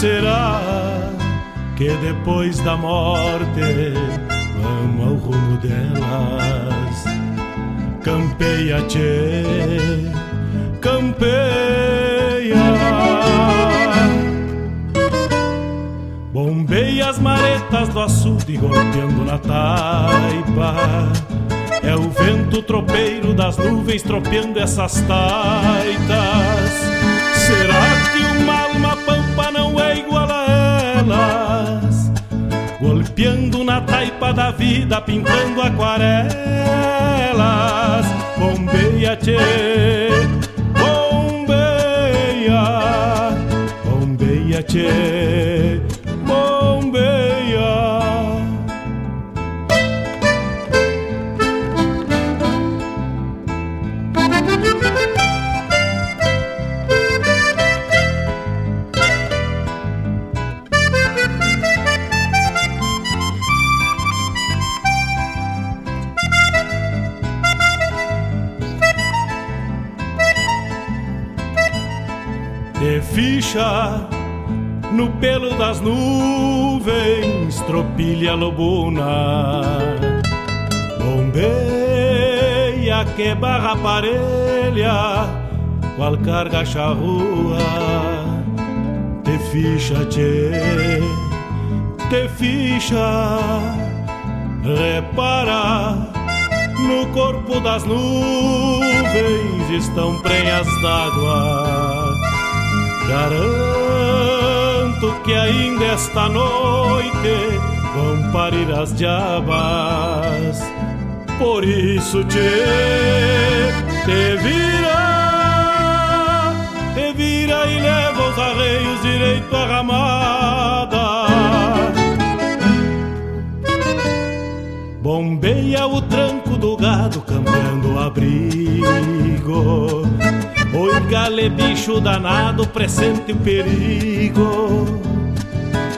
Será que depois da morte vamos ao rumo delas? Campeia, tchê, campeia. Bombei as maretas do açude golpeando na taipa. É o vento tropeiro das nuvens tropeando essas taitas. Será a elas? Golpeando na taipa da vida, pintando aquarelas. Bombeia, tchê, bombeia, bombeia, tchê. Tropilha lobuna. Bombeia que barra parelha, qual carga charrua. Te ficha, tchê, te ficha, repara. No corpo das nuvens estão prenhas d'água Garanto que ainda esta noite vão parir as diabas. Por isso te, te vira, te vira e leva os arreios direito à ramada. Bombeia o tranco do gado cambiando o abrigo Oi, gale, bicho danado, presente o perigo.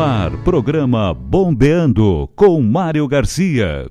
Ar, programa Bombeando com Mário Garcia.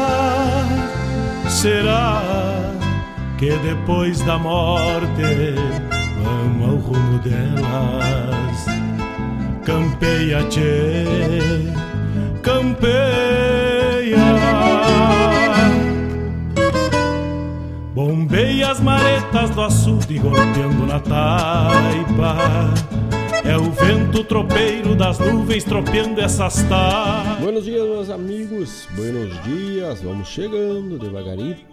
Será que depois da morte vamos ao rumo delas? Campeia, tchê, campeia. Bombeia as maretas do açude golpeando na taipa. É o vento tropeiro das nuvens tropeando essas tardes. Buenos dias, meus amigos. Buenos dias. Vamos chegando devagarito.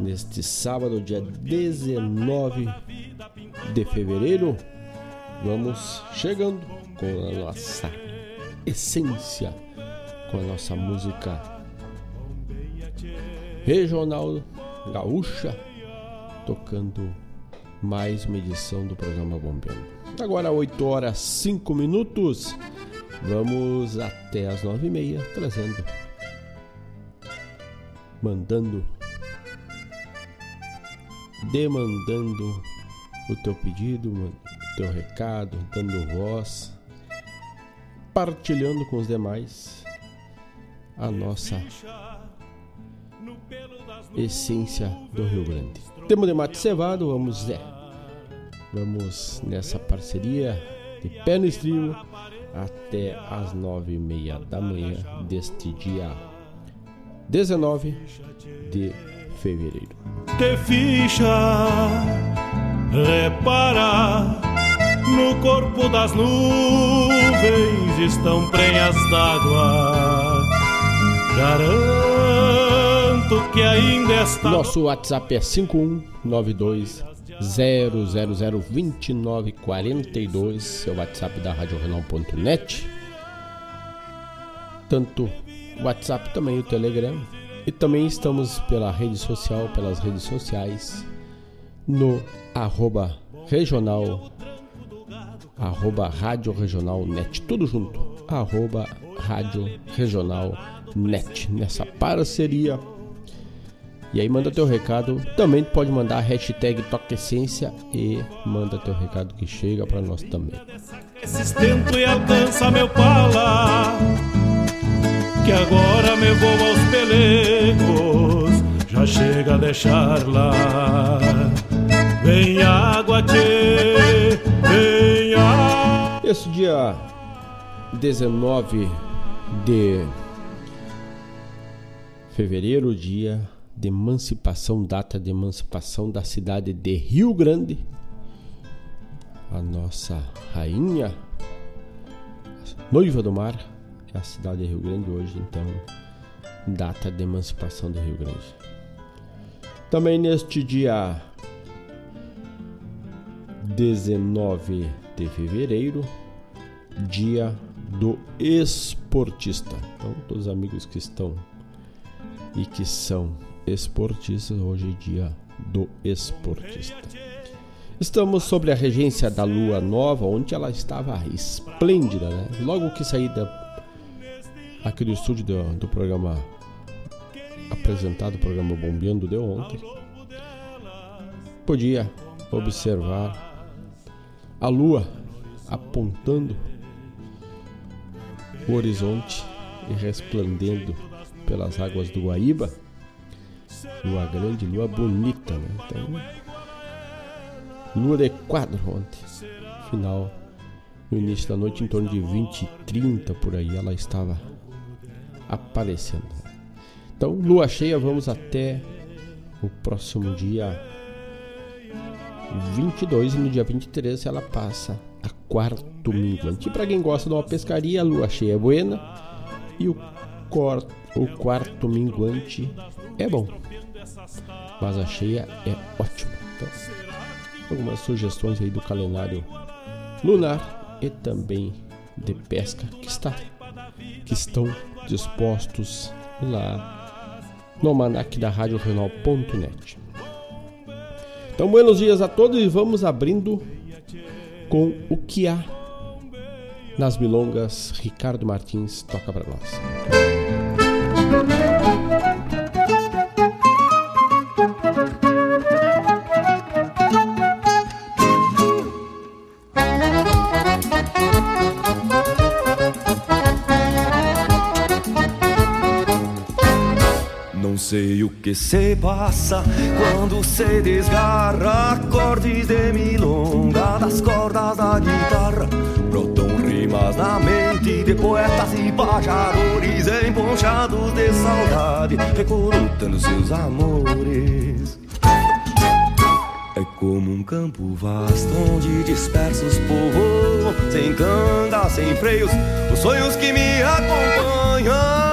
neste sábado, dia 19 de fevereiro. Vamos chegando com a nossa essência, com a nossa música regional gaúcha, tocando mais uma edição do programa Bombeando. Agora 8 horas 5 minutos. Vamos até as 9 e meia trazendo, mandando, demandando o teu pedido, o teu recado, dando voz, partilhando com os demais a nossa essência do Rio Grande. Temos de mate cevado, vamos é, vamos nessa parceria de pé no estribo até as nove e meia da manhã deste dia 19 de fevereiro. Te ficha, repara, no corpo das nuvens estão prenhas d'água. Garanto que ainda está. Nosso WhatsApp é 5192 0002942, seu WhatsApp da RadioRenal.net. Tanto o WhatsApp também o Telegram. E também estamos pela rede social, pelas redes sociais, no arroba regional, arroba Rádio Regional Net, tudo junto, arroba Rádio Regional Net, nessa parceria e aí manda teu recado. Também pode mandar a hashtag Toque Essência e manda teu recado que chega para nós também. Resistente e alcança meu pala, que agora me vou aos pelecos, já chega a deixar lá. Vem água, tchê, vem água. Esse dia 19 de fevereiro, dia de emancipação, data de emancipação da cidade de Rio Grande. A nossa rainha, noiva do mar, é a cidade de Rio Grande hoje, então, data de emancipação de Rio Grande. Também neste dia 19 de fevereiro, dia do esportista. Então, todos os amigos que estão e que são esportistas, hoje é dia do esportista. Estamos sobre a regência da lua nova, onde ela estava esplêndida, né? Logo que saí da, aqui do estúdio do, do programa apresentado, o programa Bombeando de ontem, podia observar a lua apontando o horizonte e resplandendo pelas águas do Guaíba Lua grande, lua bonita, né? Então, lua de quadro ontem. Final, no início da noite, em torno de 20 e 30 por aí, ela estava aparecendo. Então, lua cheia, vamos até o próximo dia 22 e no dia 23 ela passa a quarto minguante. E para quem gosta de uma pescaria, a lua cheia é buena e o, cor, o quarto minguante é bom. Mas a cheia é ótima. Então, algumas sugestões aí do calendário lunar e também de pesca que está que estão dispostos lá no almanac da Rádio Renal.net. Então, buenos dias a todos e vamos abrindo com o que há nas milongas. Ricardo Martins toca para nós. Sei o que se passa quando se desgarra acordes de milonga das cordas da guitarra. Brotam rimas na mente de poetas e pajadores emponchados de saudade, recolutando seus amores. É como um campo vasto onde dispersos povoam, sem canga, sem freios, os sonhos que me acompanham.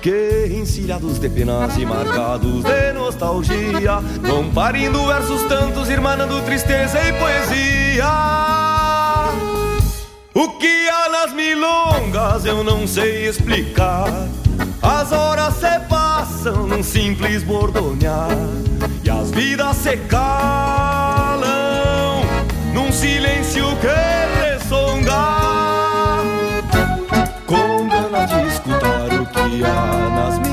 Que encruzilhados de penas e marcados de nostalgia, vão parindo versos tantos, irmanando tristeza e poesia. O que há nas milongas eu não sei explicar. As horas se passam num simples bordonhar e as vidas se calam num silêncio que ressonga. Há nas.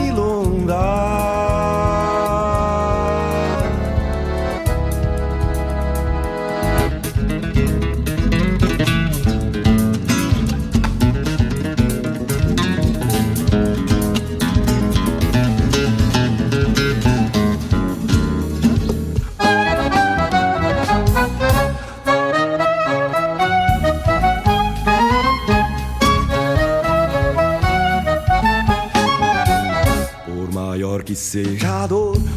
Seja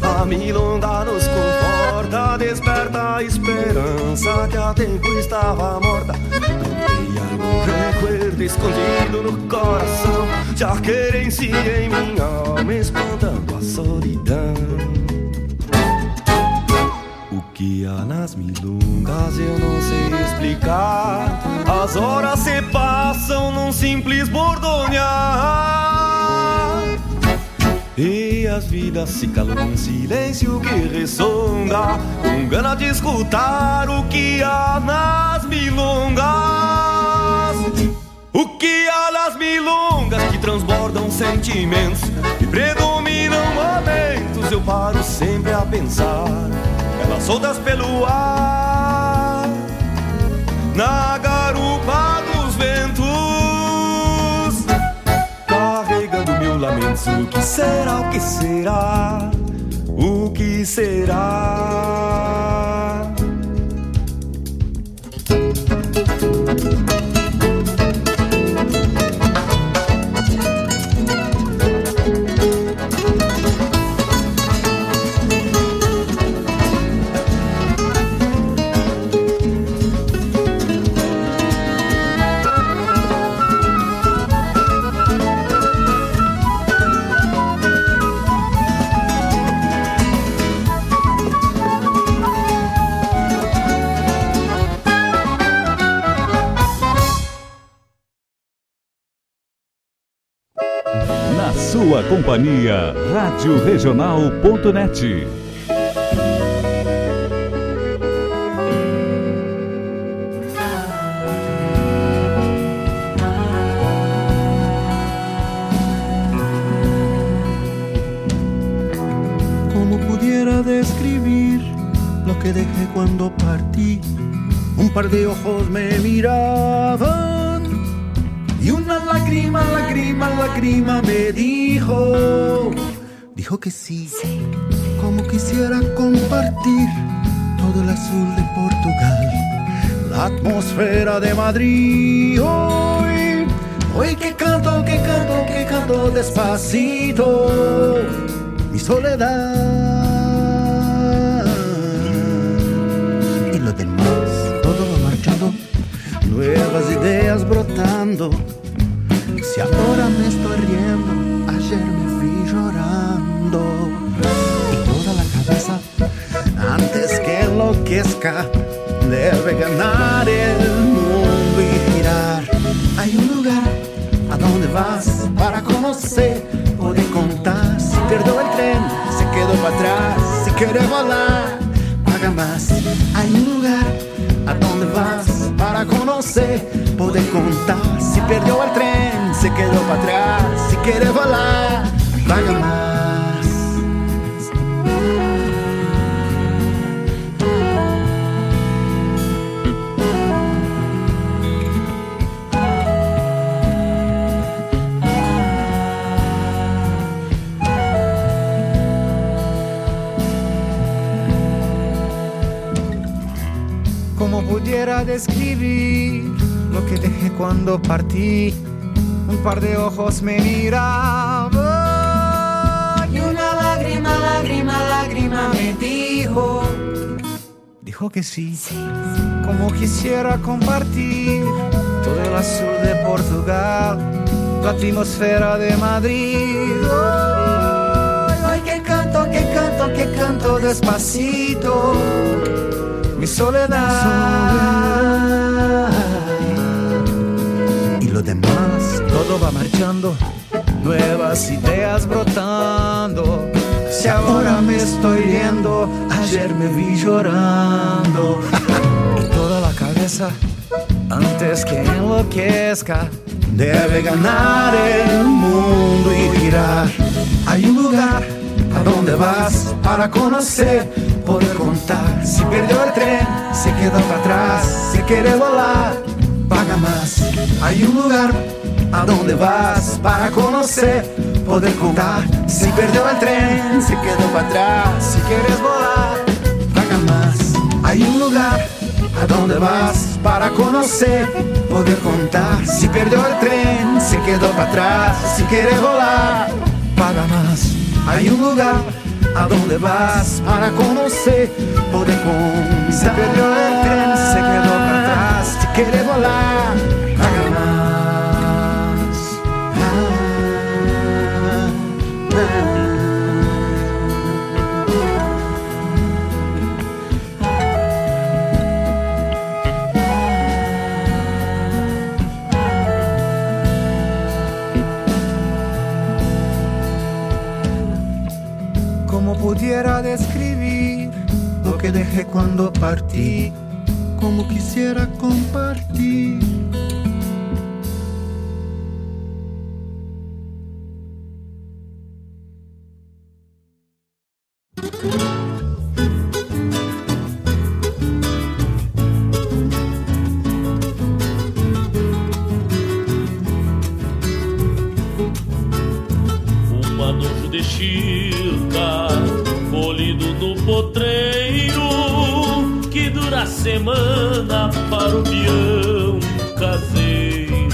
a milonga nos conforta, desperta a esperança que há tempo estava morta. Campeia no recuerdo escondido no coração, já querencia em minha alma, espantando a solidão. O que há nas milongas eu não sei explicar. As horas se passam num simples bordonhar. E as vidas se calam num silêncio que ressonga. Com gana de escutar o que há nas milongas. O que há nas milongas que transbordam sentimentos Que predominam momentos Eu paro sempre a pensar. Elas soltas pelo ar Na garupa dos ventos lamentos. O que será, o que será, o que será? Companhia, Rádio Regional.net. dijo que sí, como quisiera compartir todo el azul de Portugal, la atmósfera de Madrid. Hoy, hoy que canto, que canto, que canto despacito, mi soledad. Y lo demás, todo va marchando, nuevas ideas brotando si ahora me estoy riendo, ayer me fui llorando. Y toda la cabeza, antes que enloquezca, debe ganar el mundo y girar. Hay un lugar a donde vas para conocer, poder contar. Si perdió el tren, se quedó para atrás. Si quiere volar, paga más. Hay un lugar a donde vas para conocer, poder contar. Si perdió el tren, se quedó para atrás. Si quiere volar, paga más. Describir lo que dejé cuando partí? un par de ojos me miraban y una lágrima, lágrima, lágrima me dijo, dijo que sí, como quisiera compartir todo el azul de Portugal, la atmósfera de Madrid. canto, que canto, que canto despacito. Mi soledad. Y lo demás, todo va marchando, nuevas ideas brotando. Si ahora me estoy viendo, ayer me vi llorando. y toda la cabeza, antes que enloquezca, debe ganar el mundo y girar. Hay un lugar a donde vas para conocer, poder contar. Si perdió el tren, se quedó para atrás. Si quiere volar, paga más. Hay un lugar a donde vas para conocer, poder contar. Si perdió el tren, se quedó para atrás. Si quieres volar, paga más. Hay un lugar a donde vas para conocer, poder contar. Si perdió el tren, se quedó para atrás. Si quieres volar, paga más. Hay un lugar a donde vas para conocer, poder contar. Si perdió el tren, se quedó para atrás. Si quieres volar, pudiera describir lo que dejé cuando partí? Como quisiera compartir. Semana para o peão caseiro.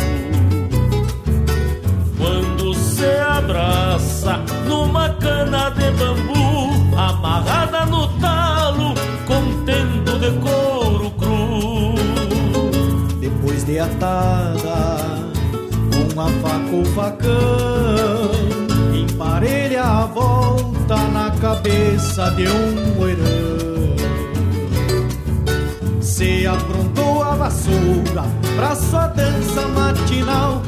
Quando se abraça numa cana de bambu, amarrada no talo, contento de couro cru. Depois de atada, com a faca ou facão, emparelha a volta na cabeça de um moirão. Se aprontou a vassoura pra sua dança matinal,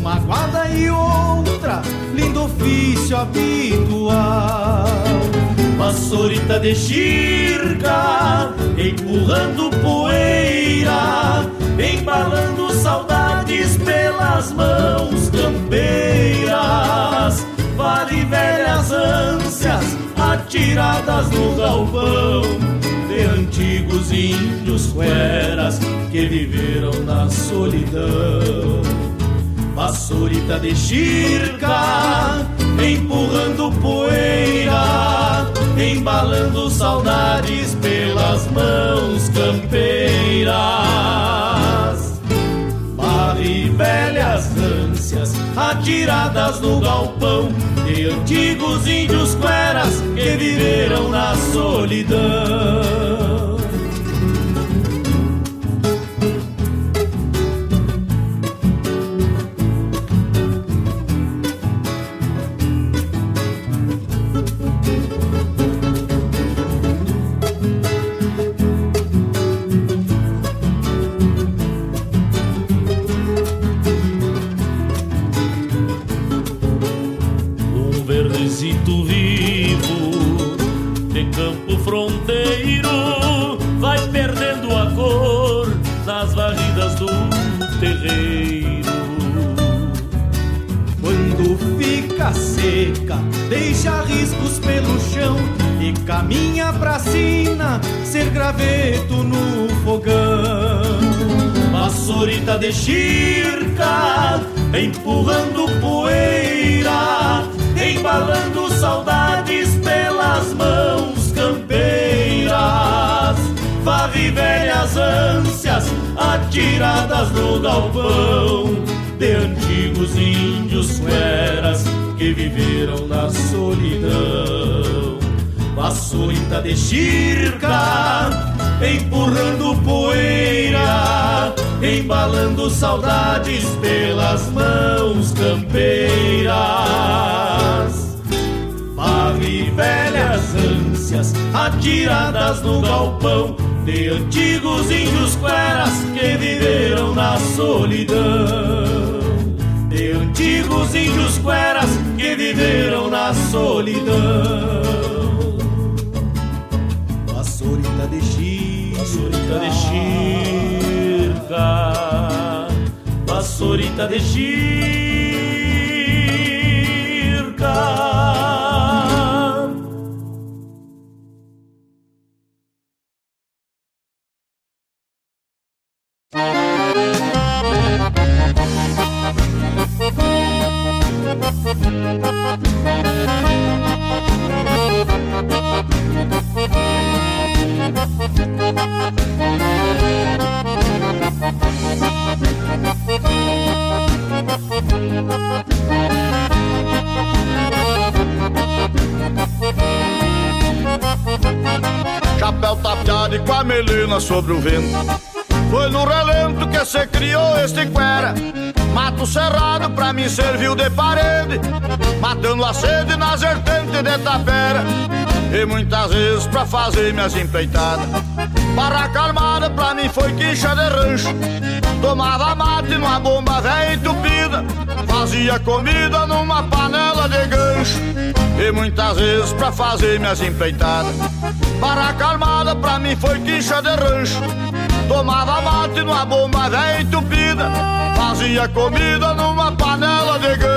uma guarda e outra, lindo ofício habitual. Vassourita de chirca, empurrando poeira, embalando saudades pelas mãos campeiras. Vale velhas ânsias atiradas no galpão índios fueras que viveram na solidão. Vassourita de chirca, empurrando poeira, embalando saudades pelas mãos campeiras. Vale velhas ânsias atiradas no galpão de antigos índios cueras que viveram na solidão. Seca, deixa riscos pelo chão e caminha pra sina ser graveto no fogão. Vassourita de chirca, empurrando poeira, embalando saudades pelas mãos campeiras. Varre velhas ânsias atiradas no galpão de antigos índios fueras que viveram na solidão. Vassourita de chirca, empurrando poeira, embalando saudades pelas mãos campeiras. Varre velhas atiradas no galpão de antigos índios cueras que viveram na solidão. Antigos índios cueras que viveram na solidão. Vassourita de Chirca, vassourita de vassourita de Chirca. Sobre o vento. Foi no relento que se criou este cuera Mato cerrado pra mim serviu de parede Matando a sede nas vertentes de tapera E muitas vezes pra fazer minhas empreitadas. Barraca armada pra mim foi quicha de rancho. Tomava mate numa bomba velha entupida. Fazia comida numa panela de gancho. E muitas vezes pra fazer minhas empreitadas. Barraca armada pra mim foi quicha de rancho. Tomava mate numa bomba velha entupida. Fazia comida numa panela de gancho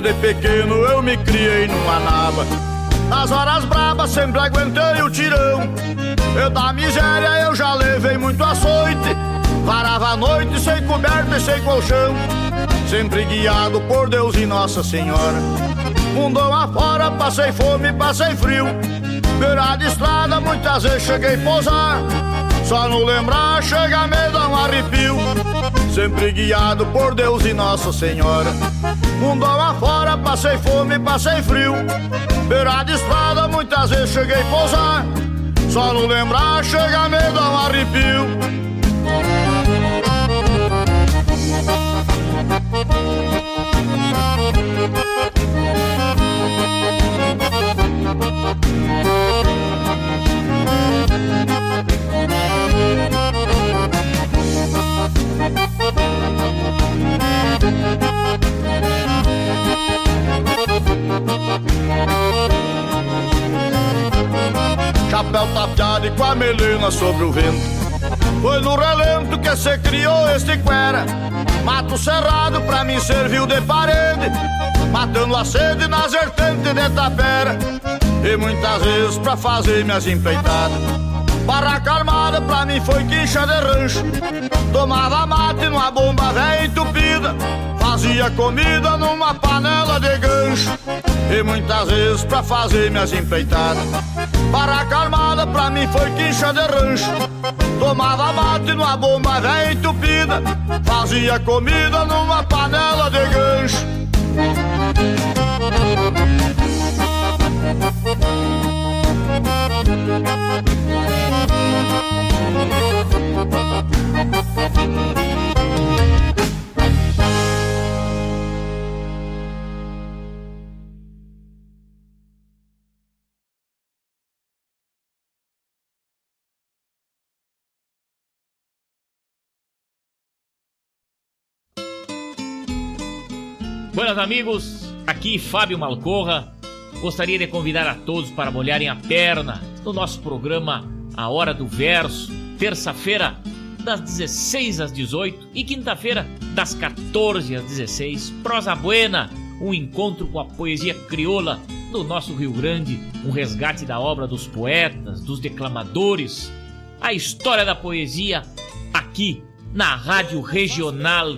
Desde pequeno eu me criei numa naba. Nas horas brabas sempre aguentei o tirão. Eu da miséria eu já levei muito açoite. Varava a noite sem coberta e sem colchão. Sempre guiado por Deus e Nossa Senhora. Mundão afora, passei fome, passei frio. Beirada de estrada, muitas vezes cheguei a pousar. Só não lembrar, chega me dar um arrepio Sempre guiado por Deus e Nossa Senhora. Mundão afora, passei fome, passei frio. Beirada estrada, muitas vezes cheguei a pousar. Só não lembrar, chega a me dar um arrepio cuera Mato cerrado pra mim serviu de parede Matando a sede nas vertentes de tapera. E muitas vezes pra fazer minhas empreitadas. Barraca armada pra mim foi quicha de rancho. Tomava mate numa bomba velha entupida. Fazia comida numa panela de gancho. E muitas vezes pra fazer minhas empreitadas. Barraca armada pra mim foi quicha de rancho Tomava mate numa bomba velha entupida Fazia comida numa panela de gancho Amigos, aqui Fábio Malcorra. Gostaria de convidar a todos para molharem a perna no nosso programa A Hora do Verso, terça-feira das 16 às 18 e quinta-feira das 14 às 16. Prosa Buena, um encontro com a poesia crioula do nosso Rio Grande, um resgate da obra dos poetas, dos declamadores, a história da poesia aqui na Rádio Regional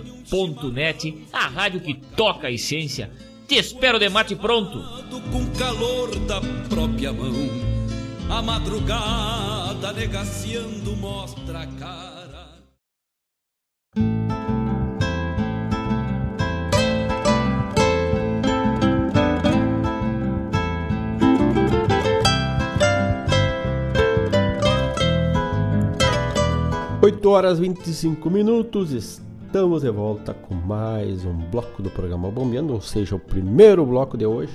Net, a rádio que toca a essência. Te espero de mate pronto. Com calor da própria mão, a madrugada negaciando mostra a cara. 8 horas 25 minutos, estamos de volta com mais um bloco do programa Bombeando, ou seja, o primeiro bloco de hoje,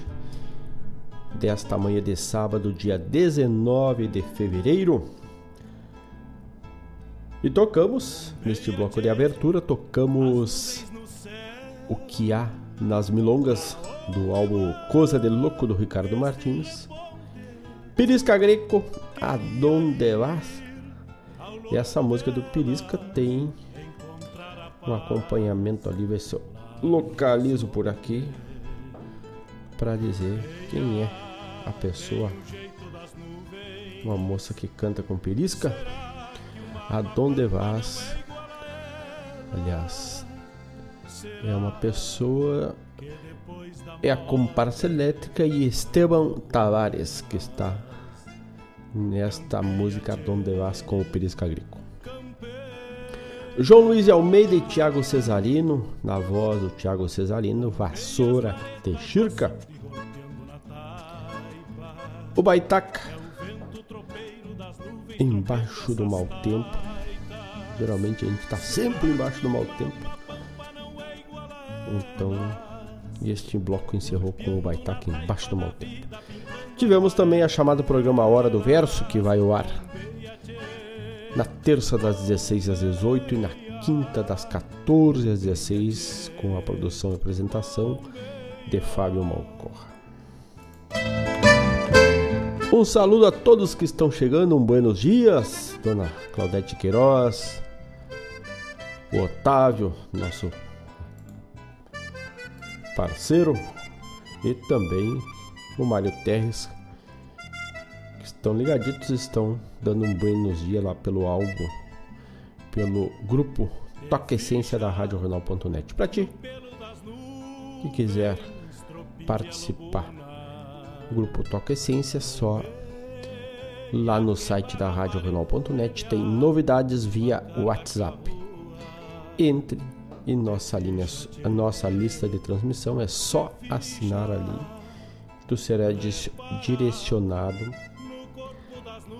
desta manhã de sábado, dia 19 de fevereiro. E tocamos, neste bloco de abertura, tocamos o que há nas milongas do álbum Coisa de Louco do Ricardo Martins. Pirisca Greco, Adonde Vas? E essa música do Pirisca tem um acompanhamento ali, ver se eu localizo por aqui para dizer quem é a pessoa. Uma moça que canta com Pirisca. Adonde vas? Aliás, é uma pessoa é a comparsa elétrica e Esteban Tavares que está nesta música Donde Vas com o Perisca Agrícola. João Luiz Almeida e Tiago Cesarino, na voz do Tiago Cesarino, Vassoura Texirca. O Baitaca, embaixo do mau tempo. Geralmente a gente está sempre embaixo do mau tempo. Então, este bloco encerrou com o Baitaca embaixo do mau tempo. Tivemos também a chamada programa Hora do Verso, que vai ao ar na terça das 16 às 18 e na quinta das 14 às 16, com a produção e apresentação de Fábio Malcorra. Um saludo a todos que estão chegando, um buenos dias, Dona Claudete Queiroz, o Otávio, nosso parceiro, e também o Mário Terres, que estão ligaditos, estão dando um banho nos dias lá pelo álbum, pelo grupo Toque Essência da Rádio Jornal.net. Para ti, que quiser participar do grupo Toque Essência, só lá no site da Rádio Jornal.net tem novidades via WhatsApp. Entre em nossa linha, a nossa lista de transmissão é só assinar ali será direcionado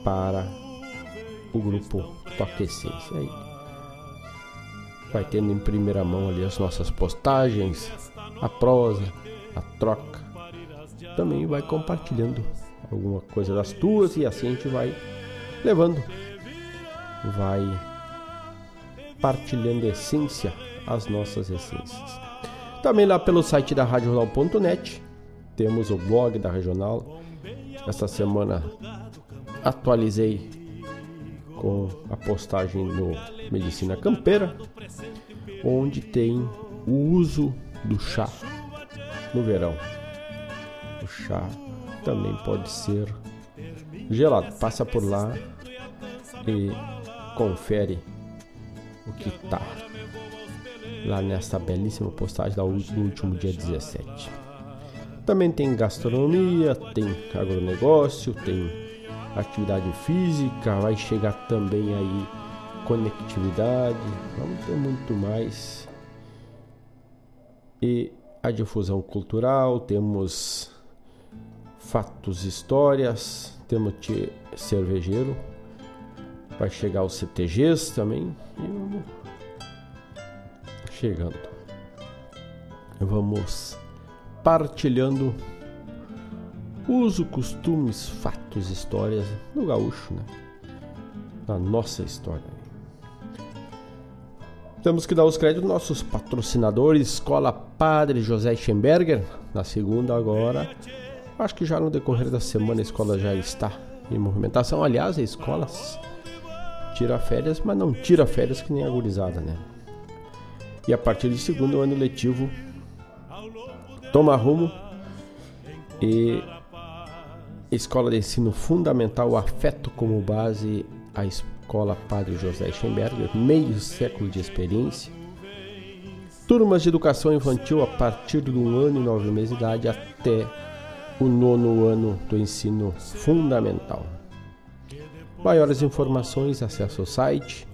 para o grupo Toque Essência. Aí vai tendo em primeira mão ali as nossas postagens, a prosa, a troca. Também vai compartilhando alguma coisa das tuas e assim a gente vai levando, vai partilhando essência, as nossas essências. Também lá pelo site da RadioJornal.net temos o blog da Regional. Esta semana atualizei com a postagem no Medicina Campeira, onde tem o uso do chá no verão. O chá também pode ser gelado. Passa por lá e confere o que tá lá nessa belíssima postagem do último dia 17. Também tem gastronomia, tem agronegócio, tem atividade física, vai chegar também aí conectividade, vamos ter muito mais. E a difusão cultural, temos fatos, histórias, temos cervejeiro, vai chegar os CTGs também e vamos chegando. Vamos partilhando uso, costumes, fatos, histórias do gaúcho, né? Da nossa história. Temos que dar os créditos aos nossos patrocinadores, Escola Padre José Schemberger, na segunda agora. Acho que já no decorrer da semana a escola já está em movimentação. Aliás, a escola tira férias, mas não tira férias que nem a gurizada, né? E a partir de segundo ano letivo toma rumo e Escola de Ensino Fundamental Afeto como base a Escola Padre José Schemberger, meio século de experiência. Turmas de educação infantil a partir do ano e nove meses de idade até o nono ano do ensino fundamental. Maiores informações, acesse o site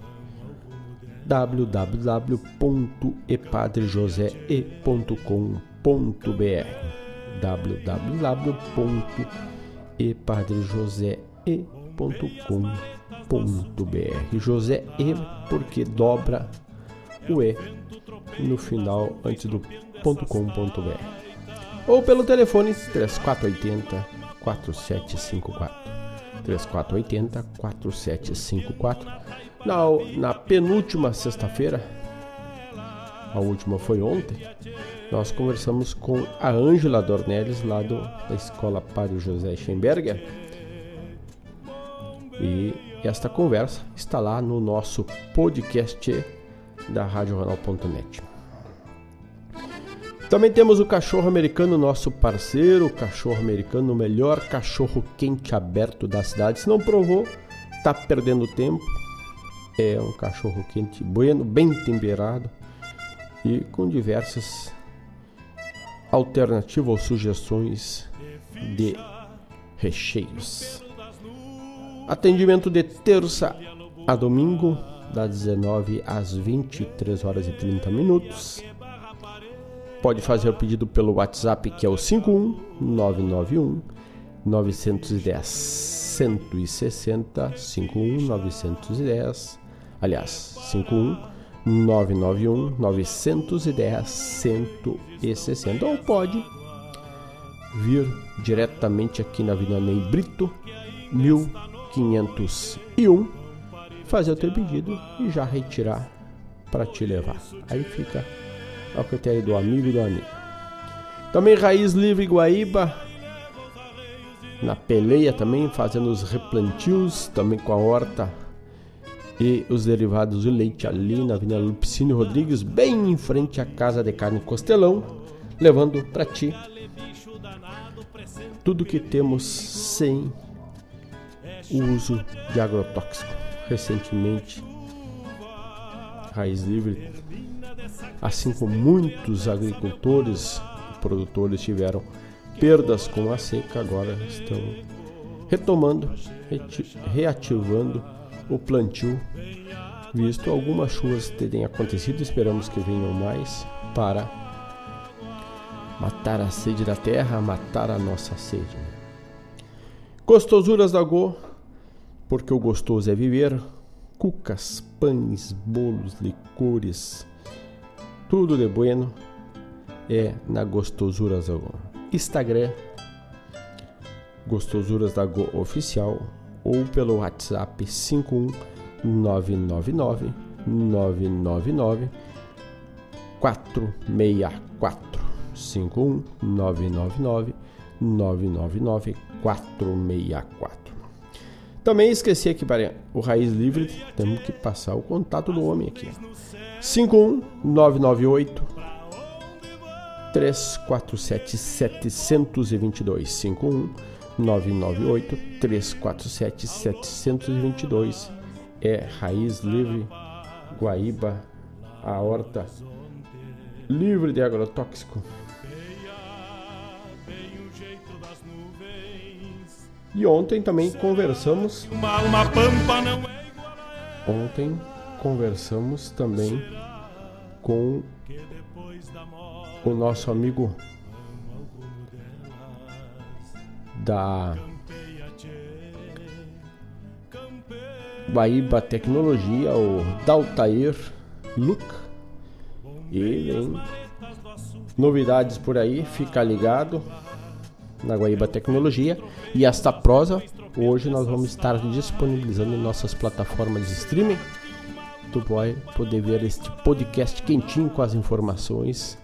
www.epadrejosee.com.br www.epadrejosee.com.br José E porque dobra o E no final antes do .com.br ou pelo telefone 3480 4754 3480 4754 na, na penúltima sexta-feira a última foi ontem nós conversamos com a Ângela Dornelles lá do, da escola Padre José Schemberger e esta conversa está lá no nosso podcast da RadioJornal.net. Também temos o cachorro americano, nosso parceiro, o cachorro americano, o melhor cachorro quente aberto da cidade. Se não provou, tá perdendo tempo. É um cachorro quente bueno, bem temperado e com diversas alternativas ou sugestões de recheios. Atendimento de terça a domingo, das 19 às 23 horas e 30 minutos. Pode fazer o pedido pelo WhatsApp que é o 51991 910 160 51 910 aliás 51 991 910 160 ou pode vir diretamente aqui na Avenida Ney Brito 1501 fazer o teu pedido e já retirar para te levar. Aí fica ao critério do amigo e do amigo. Também Raiz Livre Guaíba, na peleia também, fazendo os replantios, também com a horta e os derivados de leite ali na Avenida Lupicínio Rodrigues, bem em frente à Casa de Carne Costelão, levando para ti tudo que temos sem o uso de agrotóxico. Recentemente, Raiz Livre assim como muitos agricultores e produtores tiveram perdas com a seca, agora estão retomando, reativando o plantio, visto algumas chuvas terem acontecido, esperamos que venham mais para matar a sede da terra, matar a nossa sede. Gostosuras da Go, porque o gostoso é viver, cucas, pães, bolos, licores, tudo de bueno é na Gostosuras da Go. Instagram Gostosuras da Go Oficial ou pelo WhatsApp 51999 999 464 51999 999 464 Também esqueci aqui para o Raiz Livre, temos que passar o contato do homem aqui. 51998 347 722 51 998 347 722 é Raiz Livre Guaíba a horta livre de agrotóxico. E ontem também conversamos. Ontem conversamos também com o nosso amigo da Baíba Tecnologia, o Daltair Luke. E vem novidades por aí, fica ligado na Guaíba Tecnologia. E esta prosa, hoje nós vamos estar disponibilizando em nossas plataformas de streaming tu vai poder ver este podcast quentinho com as informações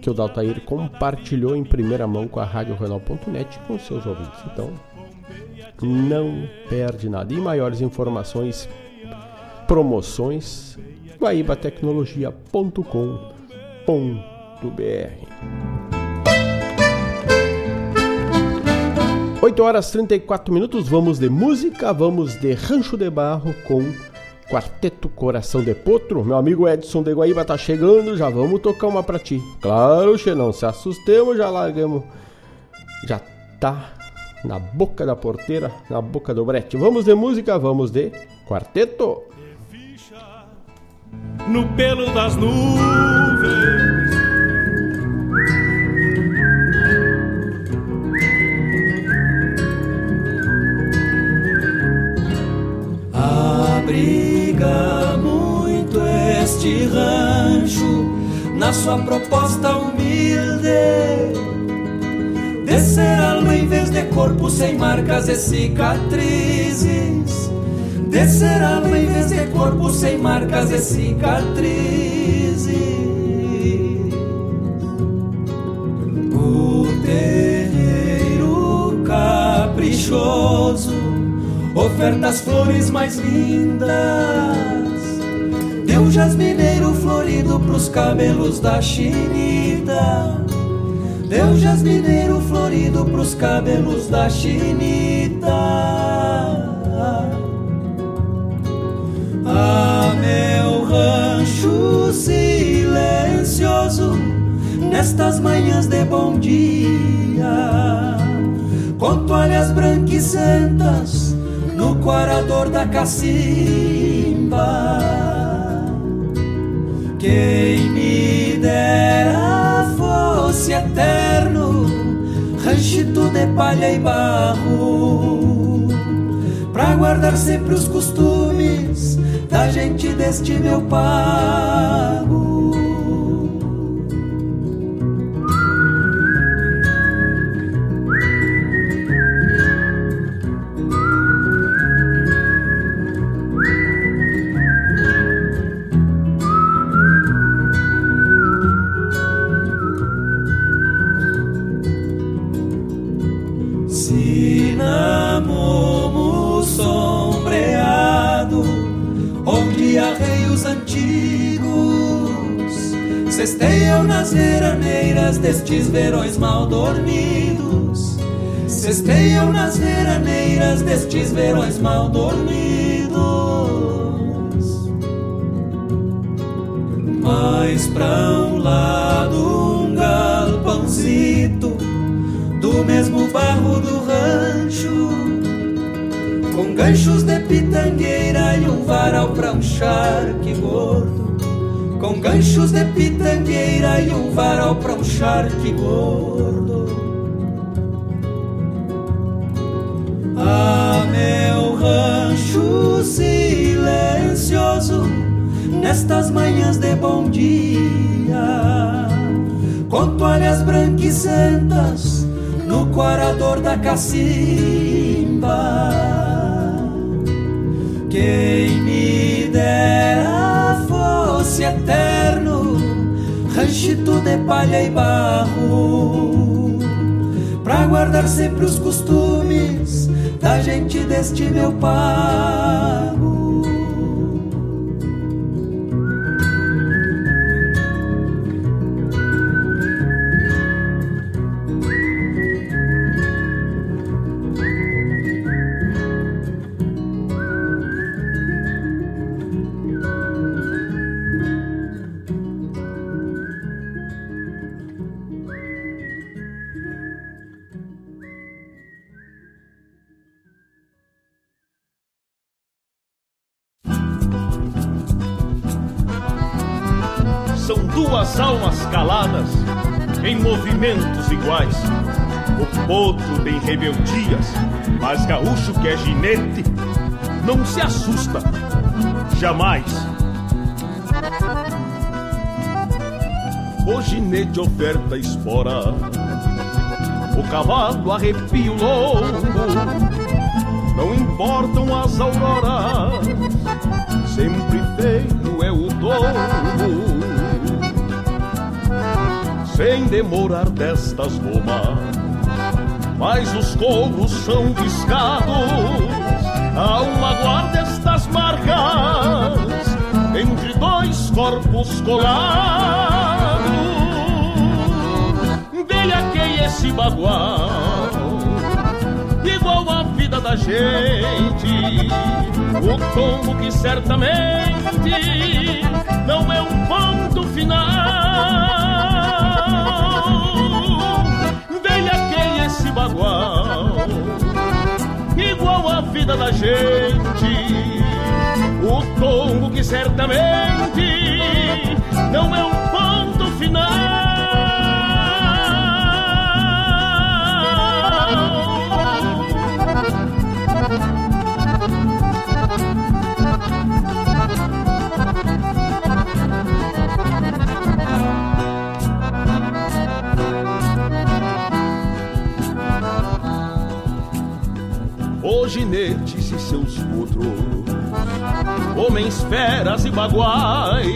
que o Daltair compartilhou em primeira mão com a RadioRenal.net com seus ouvintes. Então, não perde nada. E maiores informações, promoções, guaibatecnologia.com.br 8 horas 34 minutos, vamos de música, vamos de Rancho de Barro com Quarteto Coração de Potro, meu amigo Edson de Guaíba tá chegando, já vamos tocar uma pra ti. Claro, che, não se assustemos, já largamos. Já tá na boca da porteira, na boca do brete. Vamos de música, vamos de quarteto. No pelo das nuvens este rancho na sua proposta humilde. Descer alma em vez de corpo sem marcas e cicatrizes. Descer alma em vez de corpo sem marcas e cicatrizes. O terreiro caprichoso oferta as flores mais lindas. Deu jasmineiro florido pros cabelos da chinita. Deu jasmineiro florido pros cabelos da chinita. Ah, meu rancho silencioso, nestas manhãs de bom dia, com toalhas branquicentas no quarador da cacimba. Quem me dera fosse eterno, ranchito de palha e barro, pra guardar sempre os costumes da gente deste meu pago. Cesteiam nas veraneiras destes verões mal dormidos. Cesteiam nas veraneiras destes verões mal dormidos. Mais pra um lado um galpãozito do mesmo barro do rancho, com ganchos de pitangueira e um varal pra um charque gordo. Ganchos de pitangueira e um varal pra um charque gordo. Ah, meu rancho silencioso, nestas manhãs de bom dia, com toalhas branquicentas no quarador da cacimba. Quem me dera fosse eterno, ranchito de palha e barro, pra guardar sempre os costumes da gente deste meu pago. Não se assusta, jamais. O ginete oferta espora, o cavalo arrepia o lombo, não importam as auroras, sempre feio é o tombo sem demorar destas lomas. Mas os couros são viscados, há uma guarda estas marcas entre dois corpos colados. Veja que esse bagual, igual a vida da gente, o tombo que certamente não é um ponto final. Vida da gente. O tombo que certamente Não é um ponto final e baguais,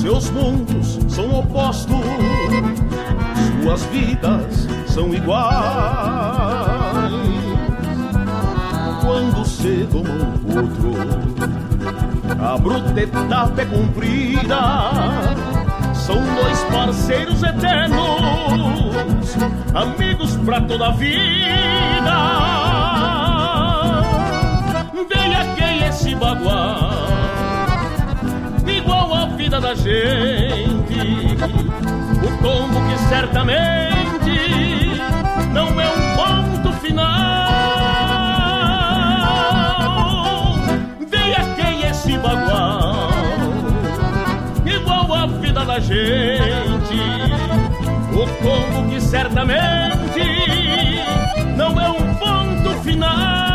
seus mundos são opostos, suas vidas são iguais. Quando se toma um potro, a bruta etapa é cumprida. São dois parceiros eternos, amigos pra toda a vida veia esse bagual Igual a vida da gente. O tombo que certamente Não é um ponto final. Veia quem esse bagual Igual a vida da gente. O tombo que certamente Não é um ponto final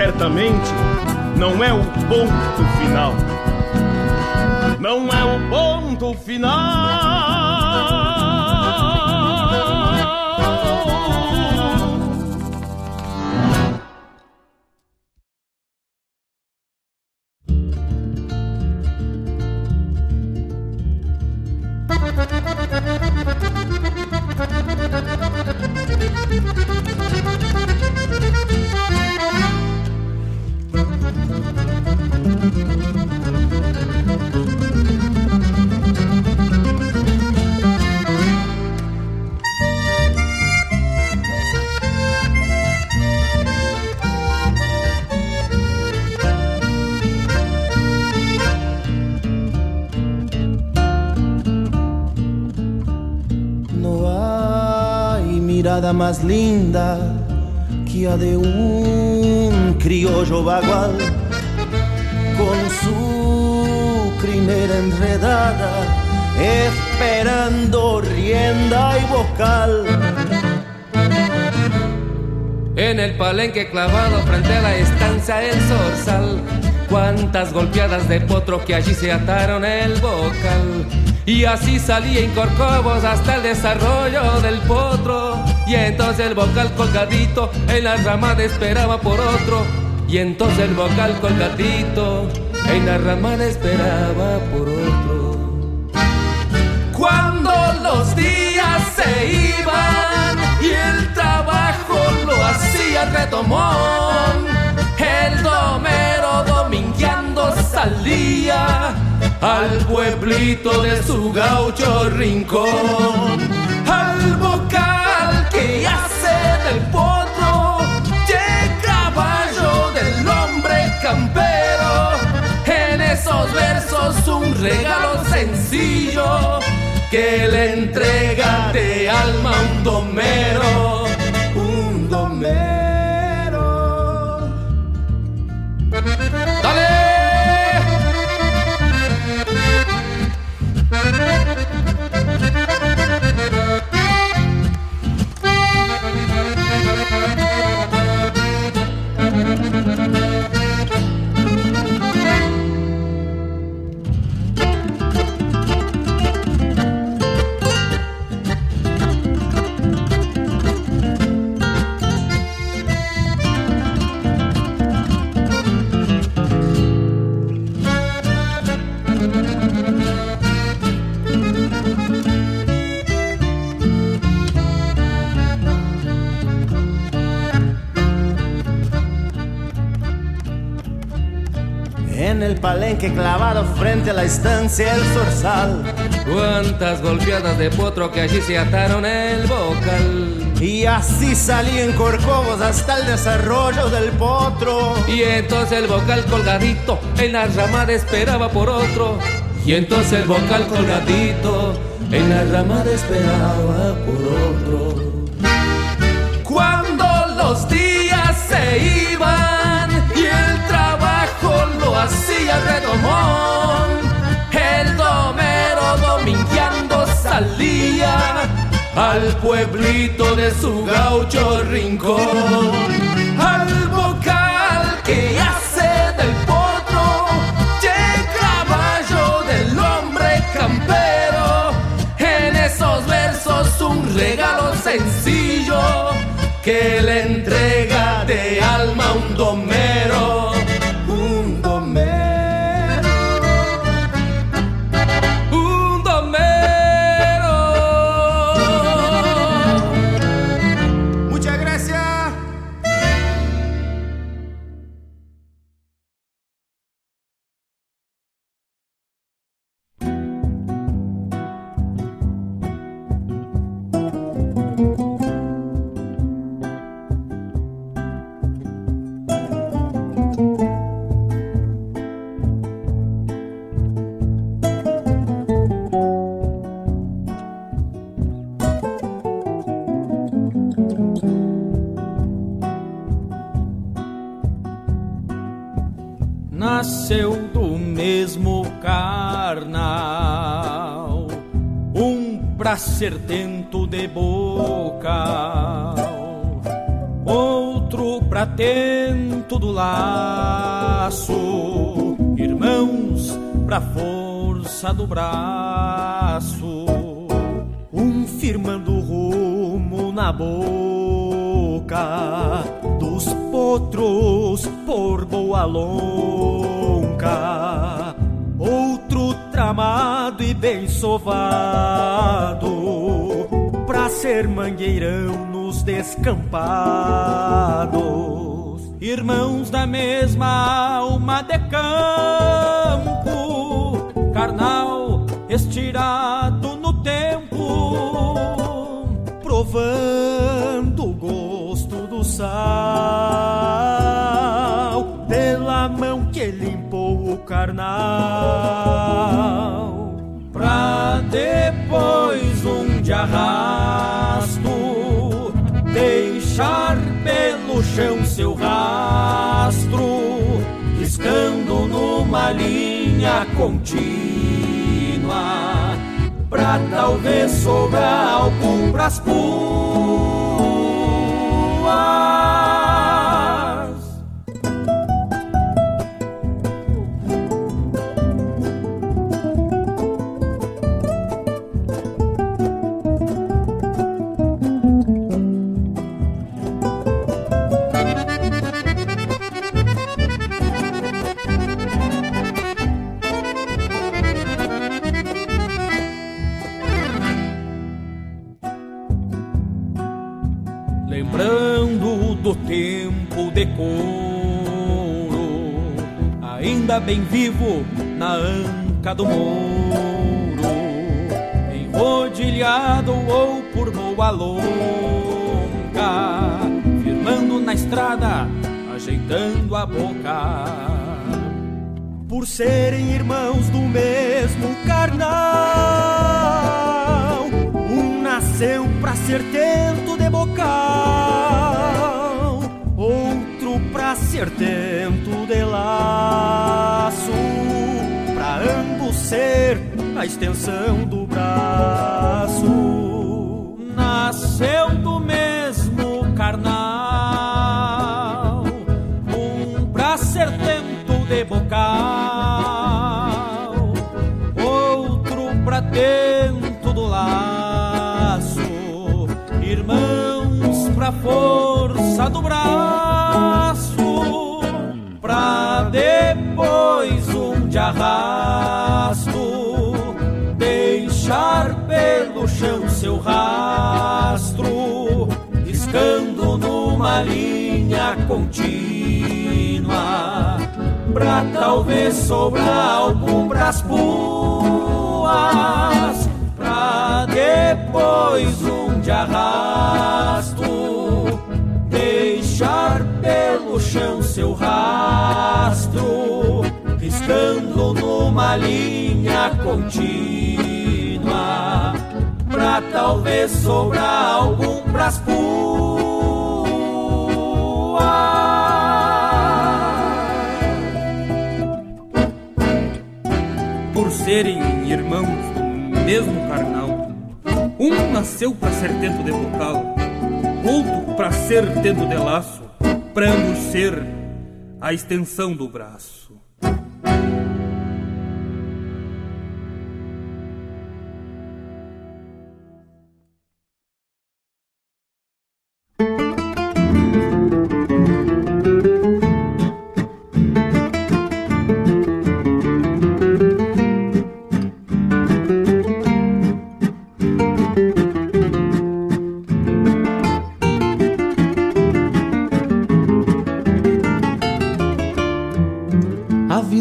certamente não é o ponto final. Não é o ponto final. Más linda que a de un criollo bagual con su crinera enredada esperando rienda y vocal. En el palenque clavado frente a la estancia el zorzal, cuántas golpeadas de potro que allí se ataron el vocal. Y así salía en corcovos hasta el desarrollo del potro. Y entonces el vocal colgadito en la ramada esperaba por otro. Y entonces el vocal colgadito en la ramada esperaba por otro. Cuando los días se iban y el trabajo lo hacía retomón, el domero domingueando salía al pueblito de su gaucho rincón, del potro, y caballo del hombre campero. En esos versos un regalo sencillo que le entrega de alma un domero, un domero. ¡Dale! Palenque clavado frente a la estancia el zorzal. Cuántas golpeadas de potro que allí se ataron el vocal. Y así salían corcovos hasta el desarrollo del potro. Y entonces el vocal colgadito en la ramada esperaba por otro. Y entonces el vocal colgadito en la ramada esperaba por otro. Cuando los días se iban el el domero domingueando salía al pueblito de su gaucho rincón, al vocal que hace del potro, che caballo del hombre campero, en esos versos un regalo sencillo que le entrega de alma un domero. Um pra ser tento de boca, outro pra tento do laço, irmãos pra força do braço, um firmando rumo na boca. Dos potros por boa longa, tramado e bem sovado, pra ser mangueirão nos descampados, irmãos da mesma alma de campo, carnal estirado no tempo, provando o gosto do sal pela mão que limpou o carnal pra depois um de arrasto deixar pelo chão seu rastro riscando numa linha contínua pra talvez sobrar algum pras. Do tempo de couro, ainda bem vivo na anca do mouro, enrodilhado ou por boa longa, firmando na estrada, ajeitando a boca. Por serem irmãos do mesmo carnal, um nasceu pra ser tento de bocal, pra ser tento de laço, pra ambos ser a extensão do braço. Nasceu do mesmo carnal, um pra ser tento de bocal, outro pra tento do laço, irmãos pra força do braço, de arrasto deixar pelo chão seu rastro, riscando numa linha contínua, pra talvez sobrar algum pras puas, pra depois um de arrasto, deixar pelo chão seu rastro, riscando numa linha contínua, pra talvez sobrar algum pras por serem irmãos do mesmo carnal. Um nasceu pra ser tento de bocal, outro pra ser tento de laço, pra ambos ser a extensão do braço.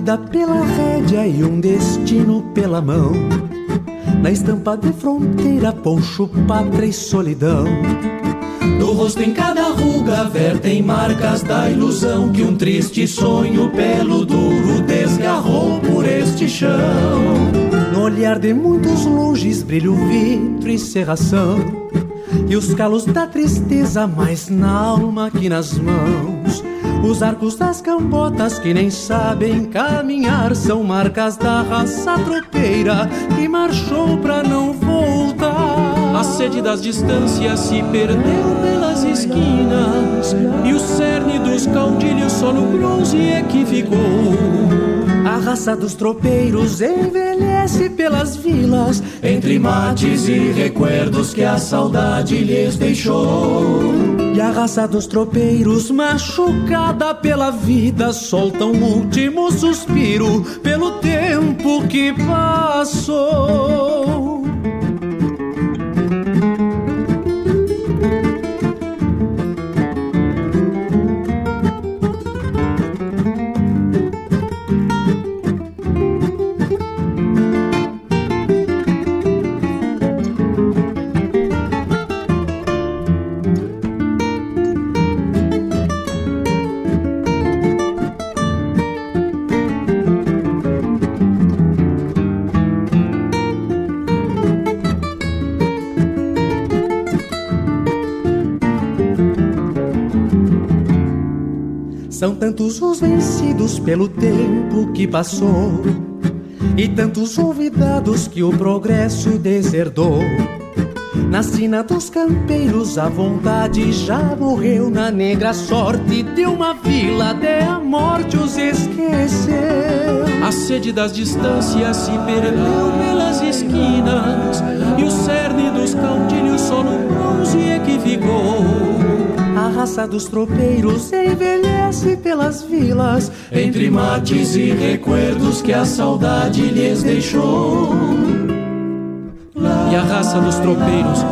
História e um destino pela mão. Na estampa de fronteira, poncho, pátria e solidão. No rosto em cada ruga vertem marcas da ilusão que um triste sonho pelo duro desgarrou por este chão. No olhar de muitos longes brilha o vidro e serração. E os calos da tristeza mais na alma que nas mãos. Os arcos das cambotas que nem sabem caminhar são marcas da raça tropeira que marchou pra não voltar. A sede das distâncias se perdeu pelas esquinas E o cerne dos caudilhos só no bronze é que ficou A raça dos tropeiros envelhece pelas vilas Entre mates e recuerdos que a saudade lhes deixou. E a raça dos tropeiros machucada pela vida Solta um último suspiro pelo tempo que passou São tantos os vencidos pelo tempo que passou, e tantos olvidados que o progresso deserdou. Na sina dos campeiros, a vontade já morreu. Na negra sorte de uma vila, até a morte os esqueceu. A sede das distâncias se perdeu pelas esquinas, e o cerne dos caudilhos só no bronze é que ficou. A raça dos tropeiros envelhece pelas vilas, entre mates e recuerdos que a saudade lhes deixou. E a raça dos tropeiros,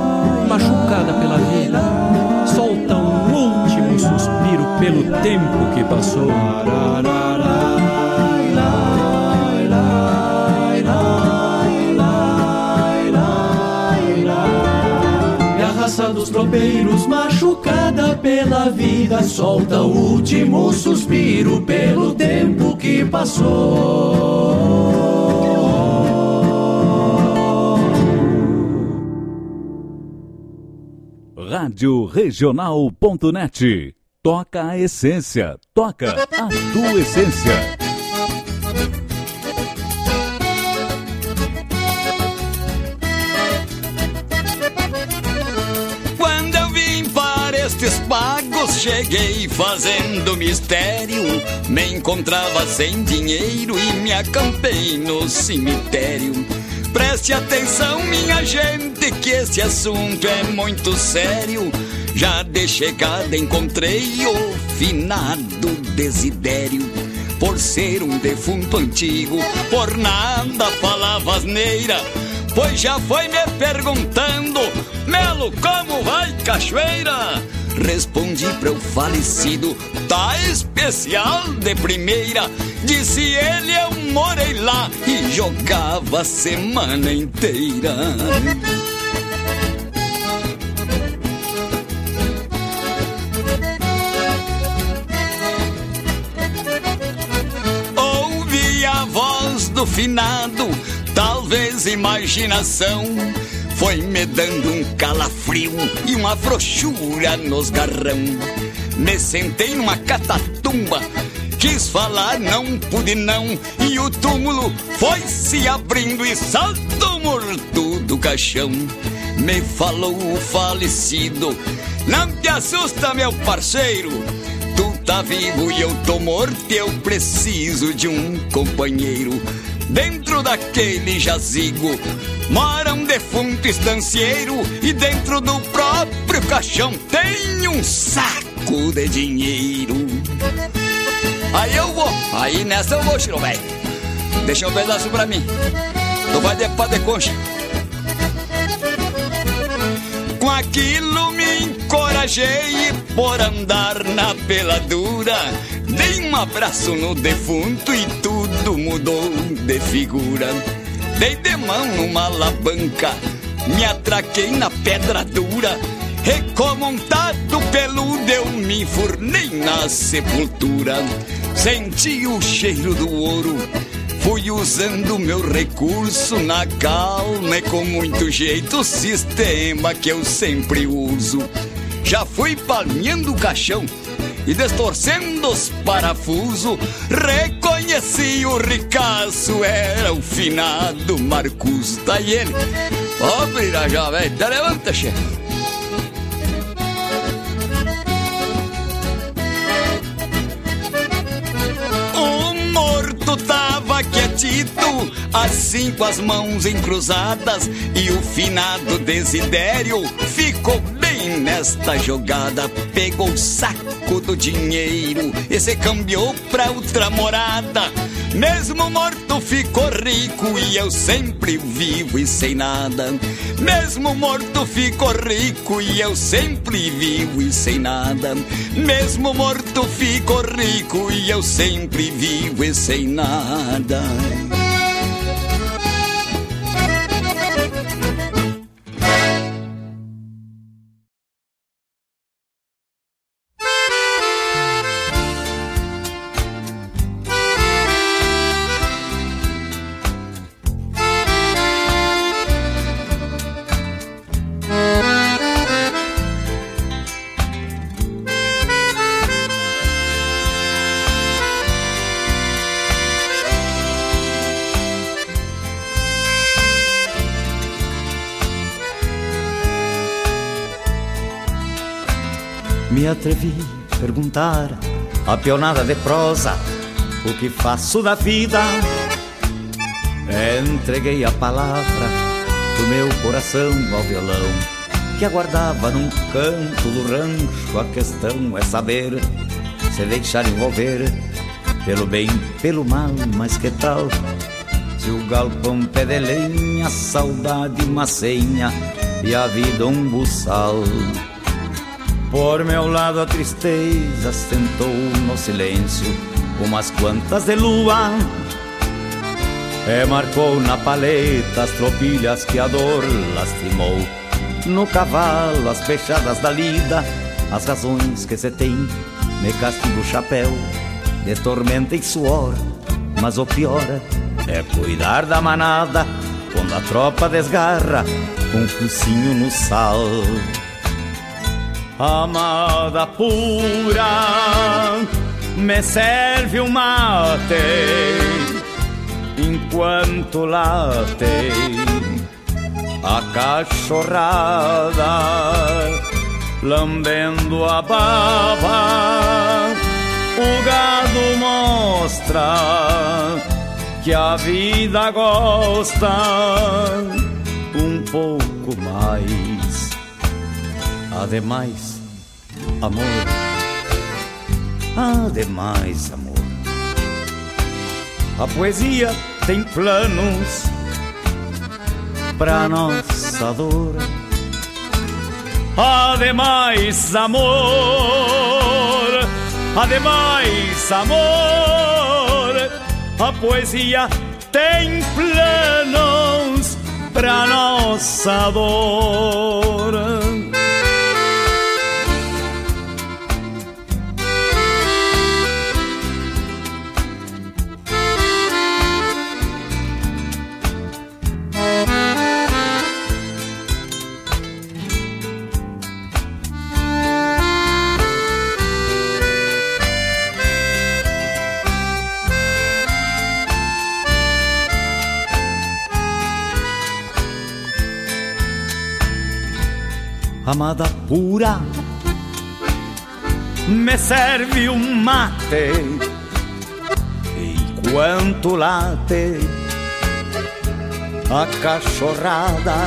machucada pela vida, solta um último suspiro pelo tempo que passou. Raça dos tropeiros, machucada pela vida, solta o último suspiro pelo tempo que passou. Rádio Regional.net. Toca a essência, toca a tua essência. Estes pagos cheguei fazendo mistério. Me encontrava sem dinheiro e me acampei no cemitério. Preste atenção, minha gente, que esse assunto é muito sério. Já de chegada encontrei o finado desidério. Por ser um defunto antigo, por nada falava asneira. Pois já foi me perguntando, Melo, como vai cachoeira? Respondi para o falecido, tá especial de primeira. Disse ele, eu morei lá e jogava a semana inteira. Ouvi a voz do finado, talvez imaginação foi me dando um calafrio e uma frouxura nos garrão. Me sentei numa catatumba, quis falar, não pude não, e o túmulo foi se abrindo e saltou morto do caixão. Me falou o falecido, não te assusta, meu parceiro. Tu tá vivo e eu tô morto, eu preciso de um companheiro. Dentro daquele jazigo mora um defunto estancieiro e dentro do próprio caixão tem um saco de dinheiro. Aí eu vou, aí nessa eu vou, Chiro velho. Deixa um pedaço pra mim. Tu vai de de concha. Com aquilo me encorajei por andar na peladura Dei um abraço no defunto e tudo mudou de figura. Dei de mão numa alavanca, me atraquei na pedra dura. Recomontado pelo eu me furnei na sepultura. Senti o cheiro do ouro, fui usando meu recurso na calma e com muito jeito o sistema que eu sempre uso. Já fui palmeando o caixão e distorcendo os parafusos, reconheci o ricaço, era o finado Marcos. Tá aí ele. Ó, oh, já, velho, levanta, chefe. tava quietito, assim com as mãos encruzadas, e o finado Desidério ficou nesta jogada. Pegou o saco do dinheiro e se cambiou pra outra morada. Mesmo morto ficou rico e eu sempre vivo e sem nada. Mesmo morto ficou rico e eu sempre vivo e sem nada. Mesmo morto ficou rico e eu sempre vivo e sem nada. Atrevi a perguntar a pionada de prosa o que faço da vida. Entreguei a palavra do meu coração ao violão que aguardava num canto do rancho. A questão é saber se deixar envolver pelo bem, pelo mal, mas que tal? Se o galpão pé de lenha, saudade uma senha e a vida um buçal. Por meu lado a tristeza sentou no silêncio umas quantas de lua E marcou na paleta as tropilhas que a dor lastimou. No cavalo as fechadas da lida As razões que se tem Me castigo o chapéu De tormenta e suor. Mas o pior é cuidar da manada Quando a tropa desgarra Com um focinho no sal amada pura, me serve um mate enquanto late a cachorrada, lambendo a baba, o gado mostra que a vida gosta um pouco mais. Ademais, amor. Ademais, amor. A poesia tem planos pra nossa dor. Ademais, amor. Ademais, amor. A poesia tem planos pra nossa dor. Amada pura, me serve um mate enquanto late a cachorrada,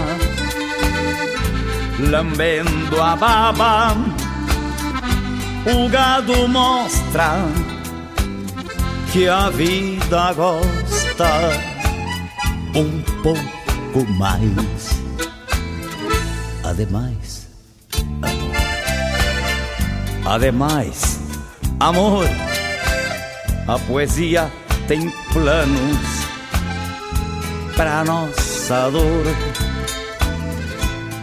lambendo a baba, o gado mostra que a vida gosta um pouco mais. Ademais, Ademais, amor, A poesia tem planos para nossa dor.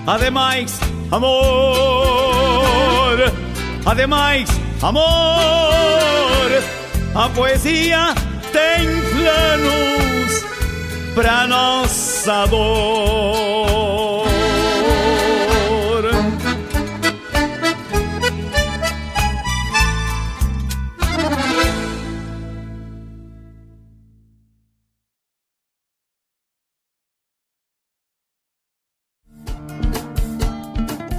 Ademais, amor, ademais, amor, a poesia tem planos para nossa dor.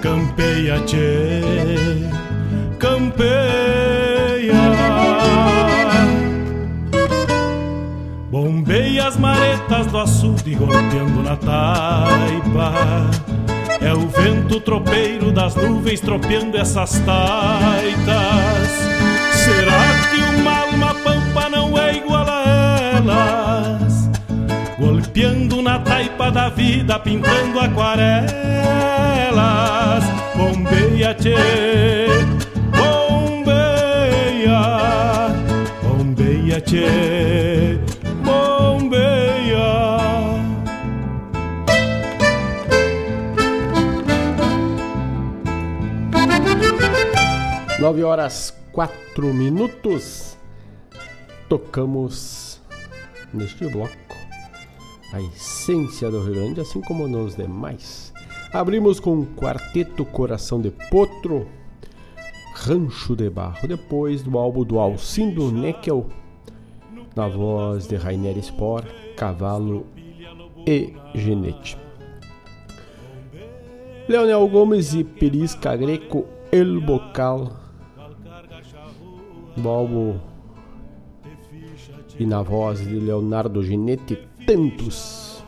Campeia, tchê, campeia. Bombeia as maretas do açude golpeando na taipa. É o vento tropeiro das nuvens tropeando essas taitas. Taipa da vida, pintando aquarelas. Bombeia, tchê, bombeia, bombeia, tchê, bombeia. Nove horas quatro minutos. Tocamos neste bloco a essência do Rio Grande, assim como nos demais. Abrimos com o quarteto Coração de Potro, Rancho de Barro, depois do álbum do Alcindo Neckel, na voz de Rainer Spor, Cavalo e Genete. Leonel Gomes e Perisca Greco, El Bocal, do álbum e na voz de Leonardo Ginetti, Tantos.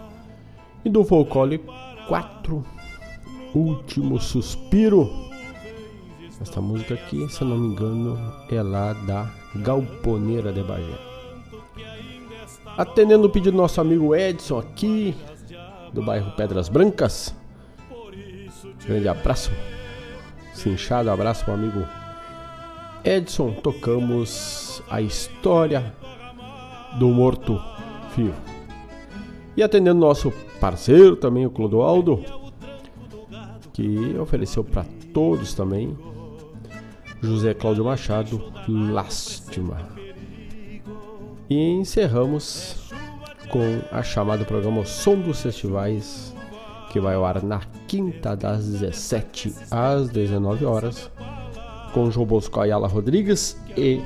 E do Folclore 4, Último Suspiro. Esta música aqui, se eu não me engano, é lá da Galponeira de Bagé. Atendendo o pedido do nosso amigo Edson aqui, do bairro Pedras Brancas. Grande abraço. Cinchado abraço para o amigo Edson. Tocamos a história do morto vivo. E atendendo nosso parceiro também, o Clodoaldo, que ofereceu para todos também, José Cláudio Machado, Lástima. E encerramos com a chamada programa Som dos Festivais, que vai ao ar na quinta das 17 às 19 horas, com João Bosco Ayala Rodrigues e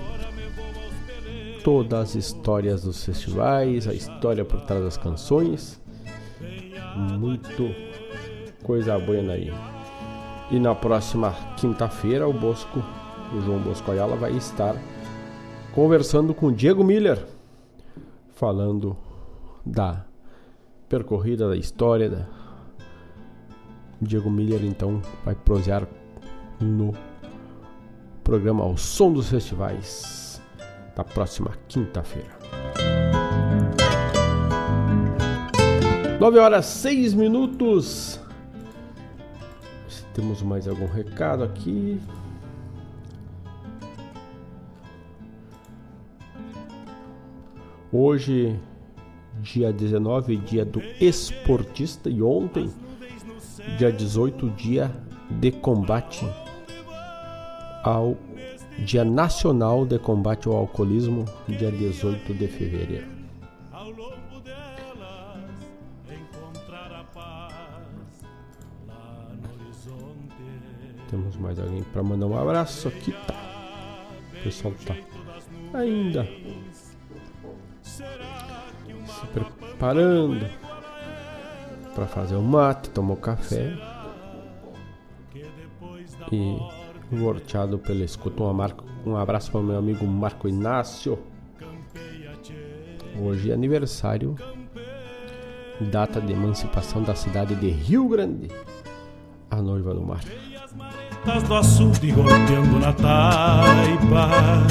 todas as histórias dos festivais, a história por trás das canções. Muito coisa boa aí. E na próxima quinta-feira o Bosco o João Bosco Ayala, vai estar conversando com Diego Miller, falando da percorrida da história da Diego Miller então vai prosear no programa O Som dos Festivais da próxima quinta-feira. 9 horas 6 minutos. Temos mais algum recado aqui? Hoje, dia 19, dia do esportista, e ontem, dia 18, dia de combate ao Dia Nacional de Combate ao Alcoolismo, dia 18 de fevereiro. Temos mais alguém para mandar um abraço? Aqui tá. O pessoal tá ainda se preparando para fazer o mate, tomou café e norteado pela escuta. Um, marco, um abraço para meu amigo Marco Inácio. Hoje é aniversário, data de emancipação da cidade de Rio Grande, a noiva do mar. do açude golpeando na taipa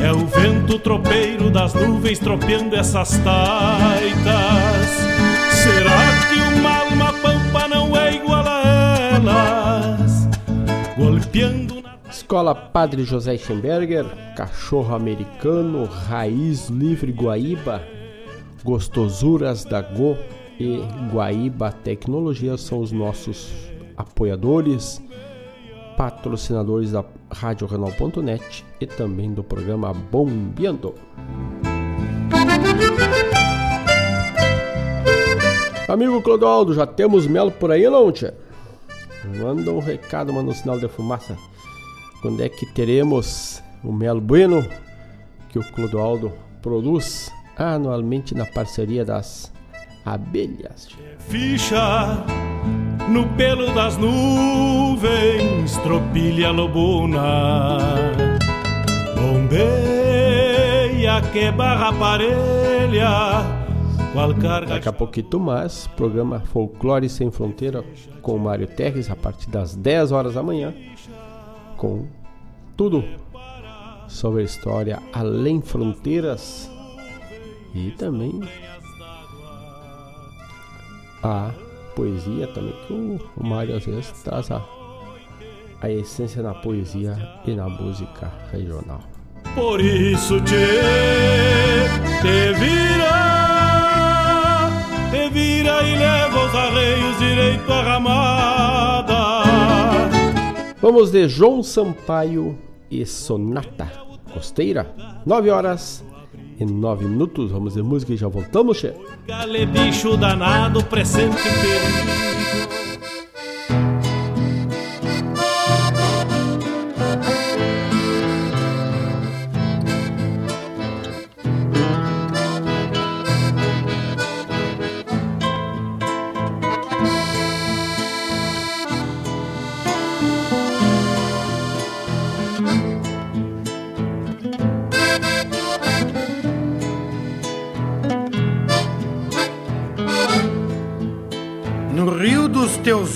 É o vento tropeiro das nuvens tropeando essas taitas Golpeando na... Escola Padre José Schemberger, Cachorro Americano, Raiz Livre Guaíba, Gostosuras da Go e Guaíba Tecnologia são os nossos apoiadores, patrocinadores da Rádio Renal.net e também do programa Bombeando. Amigo Clodoaldo, já temos mel por aí não, tia? Manda um recado, manda um sinal de fumaça. Quando é que teremos o mel bueno que o Clodoaldo produz anualmente na parceria das abelhas? Ficha no pelo das nuvens, tropilha lobuna. Bombeia que barra parelha. Daqui a pouquinho mais, programa Folclore Sem Fronteira com o Mário Terres a partir das 10 horas da manhã, com tudo sobre a história além fronteiras e também a poesia também, que o, Mário às vezes traz a, a essência na poesia e na música regional. Por isso te, te te vira e leva os arreios direito à ramada. Vamos de João Sampaio e Sonata Costeira, 9 horas e 9 minutos. Vamos de música e já voltamos, chefe. Gale bicho danado, presente perigo.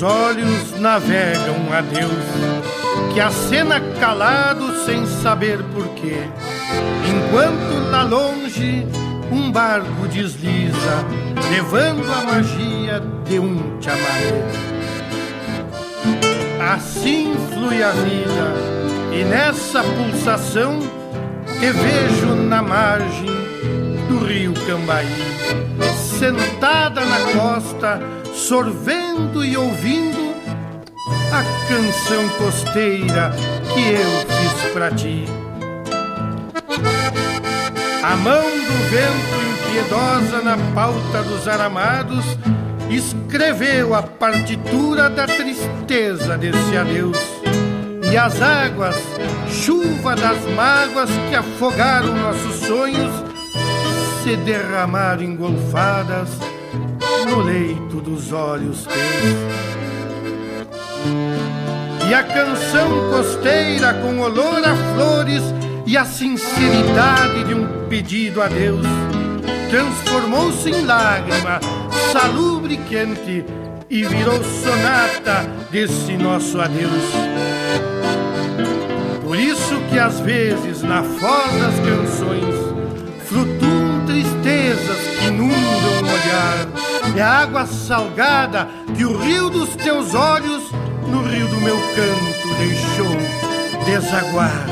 Teus olhos navega um adeus que acena calado sem saber porquê. Enquanto lá longe um barco desliza, levando a magia de um chamaré. Assim flui a vida, e nessa pulsação te vejo na margem do rio Cambaí, sentada na costa, sorvendo e ouvindo a canção costeira que eu fiz pra ti. A mão do vento impiedosa na pauta dos aramados escreveu a partitura da tristeza desse adeus. E as águas, chuva das mágoas que afogaram nossos sonhos, se derramaram engolfadas no leito dos olhos teus. E a canção costeira com olor a flores e a sinceridade de um pedido a Deus transformou-se em lágrima, salubre quente e virou sonata desse nosso adeus. Por isso que às vezes na foz das canções inundam o olhar. É a água salgada que o rio dos teus olhos no rio do meu canto deixou desaguar.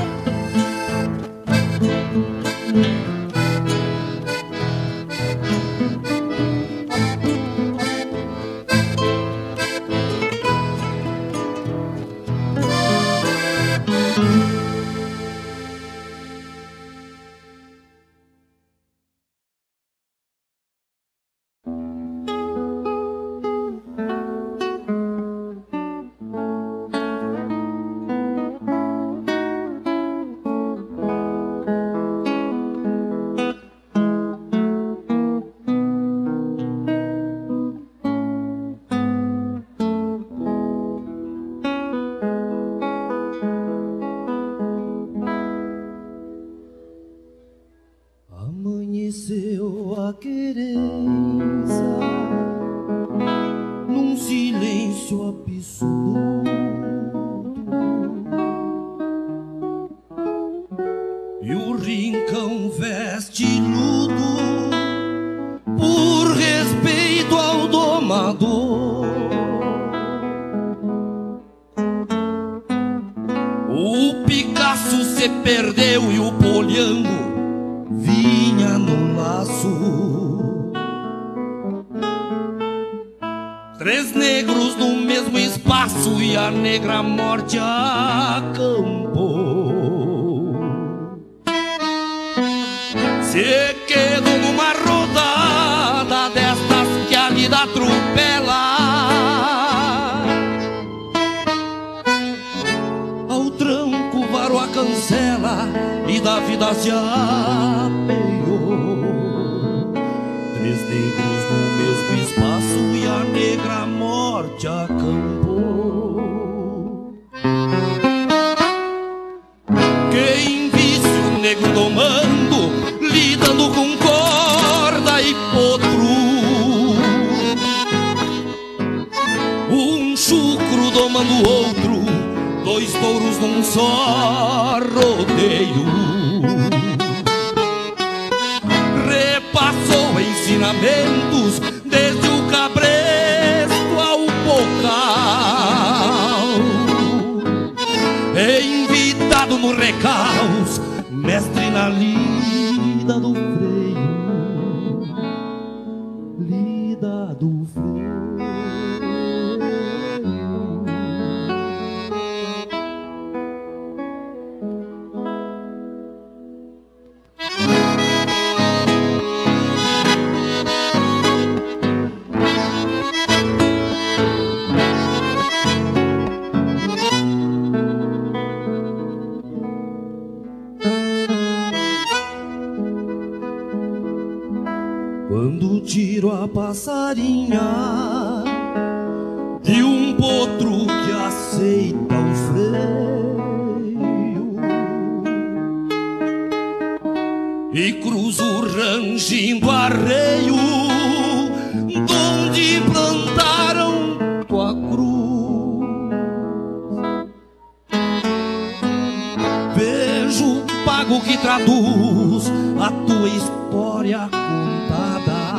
trago que traduz a tua história contada.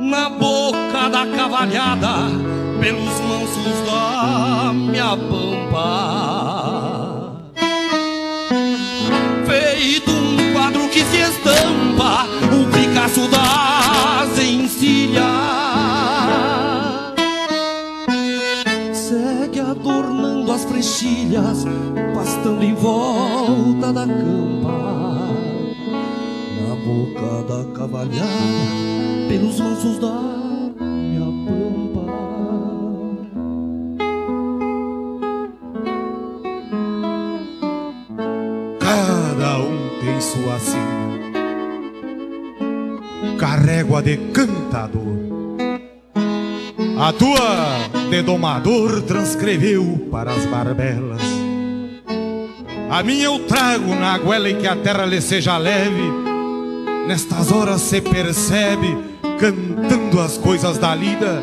Na boca da cavalhada, pelos mansos da minha pampa. Feito um quadro que se estampa pastando em volta da campa. Na boca da cavalhada, pelos mansos da minha pampa. Cada um tem sua sina, carrego a decantador a tua de domador transcreveu para as barbelas. A minha eu trago na goela e que a terra lhe seja leve. Nestas horas se percebe, cantando as coisas da lida,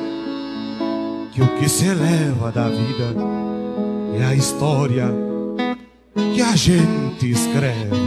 que o que se leva da vida é a história que a gente escreve.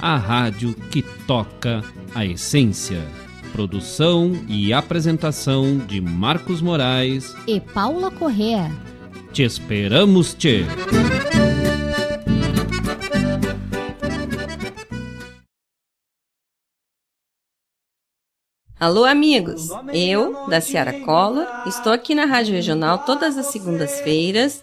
a rádio que toca a essência. Produção e apresentação de Marcos Moraes e Paula Correa. Te esperamos, Tchê! Alô, amigos! Eu, da Ciara Cola, estou aqui na Rádio Regional todas as segundas-feiras,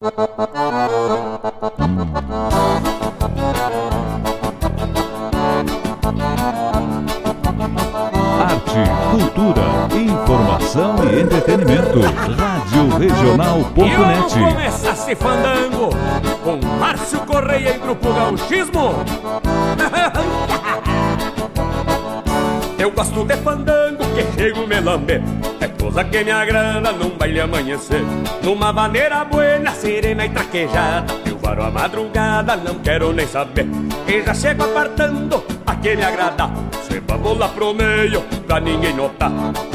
Arte, cultura, informação e entretenimento. Rádio Regional.net. Começa se fandango com Márcio Correia e Grupo Gauchismo. Eu gosto de fandango que chego me lamber Coisa que me agrada num baile amanhecer. Numa maneira buena, serena e traquejada. Eu varo a madrugada, não quero nem saber. E já chego apartando a que me agrada? Se vamos lá pro meio, pra ninguém notar.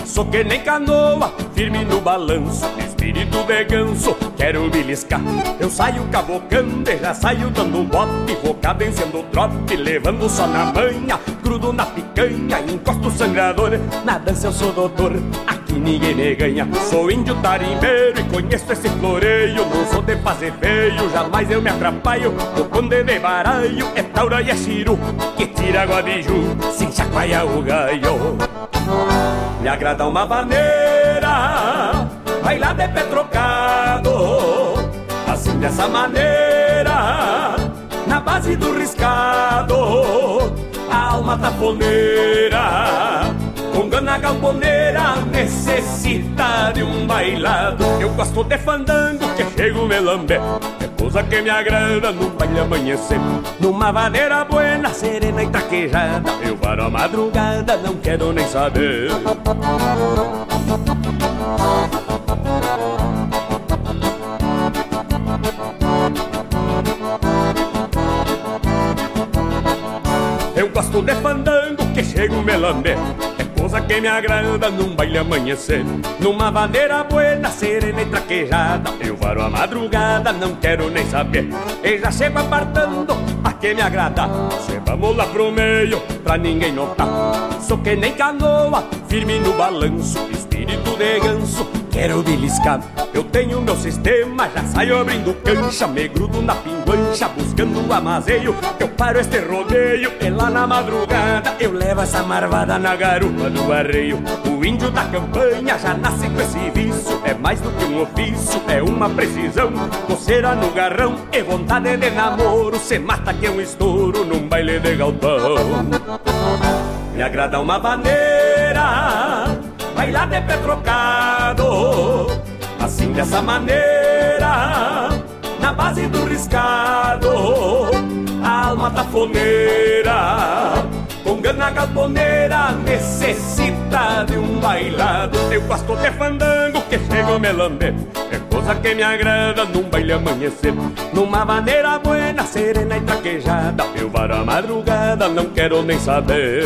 Sou que nem canoa, firme no balanço. Espírito de ganso, quero beliscar. Eu saio cabocando e já saio dando um bote. Vou cadenciando o trote, levando só na manha. Grudo na picanha, encosto o sangrador. Na dança eu sou doutor, aqui ninguém me ganha. Sou índio tarimbeiro e conheço esse floreio. Não sou de fazer feio, jamais eu me atrapalho. O conde de baralho é taura e é chiru Que tira água de ju, sem chacoalhar o gaio. Me agrada uma maneira Bailar de pé trocado Assim dessa maneira Na base do riscado A alma taponeira gana galponeira necessita de um bailado. Eu gosto de fandango que chego me lambe É coisa que me agrada no baile amanhecer. Numa maneira buena, serena e traquejada. Eu varo a madrugada, não quero nem saber. Eu gosto de fandango que chego me lambe coisa que me agrada num baile amanhecer. Numa maneira buena, serena e traquejada. Eu varo a madrugada, não quero nem saber. E já chego apartando a que me agrada. Se vamos lá pro meio, pra ninguém notar. Sou que nem canoa, firme no balanço. Espírito de ganso, quero beliscar. Eu tenho meu sistema, já saio abrindo cancha. Me grudo na pinguancha, buscando um amazeio. Eu paro este rodeio e lá na madrugada eu levo essa marvada na garupa do arreio. O índio da campanha já nasce com esse vício. É mais do que um ofício, é uma precisão. Coceira no garrão e vontade de namoro. Se mata que é um estouro num baile de galpão. Me agrada uma maneira, bailar de pé trocado. Assim dessa maneira, na base do riscado, a alma tafoneira, com gana galponeira, necessita de um bailado. Eu gosto de fandango que chego me lamber, é coisa que me agrada num baile amanhecer. Numa maneira buena, serena e traquejada, eu varo a madrugada, não quero nem saber.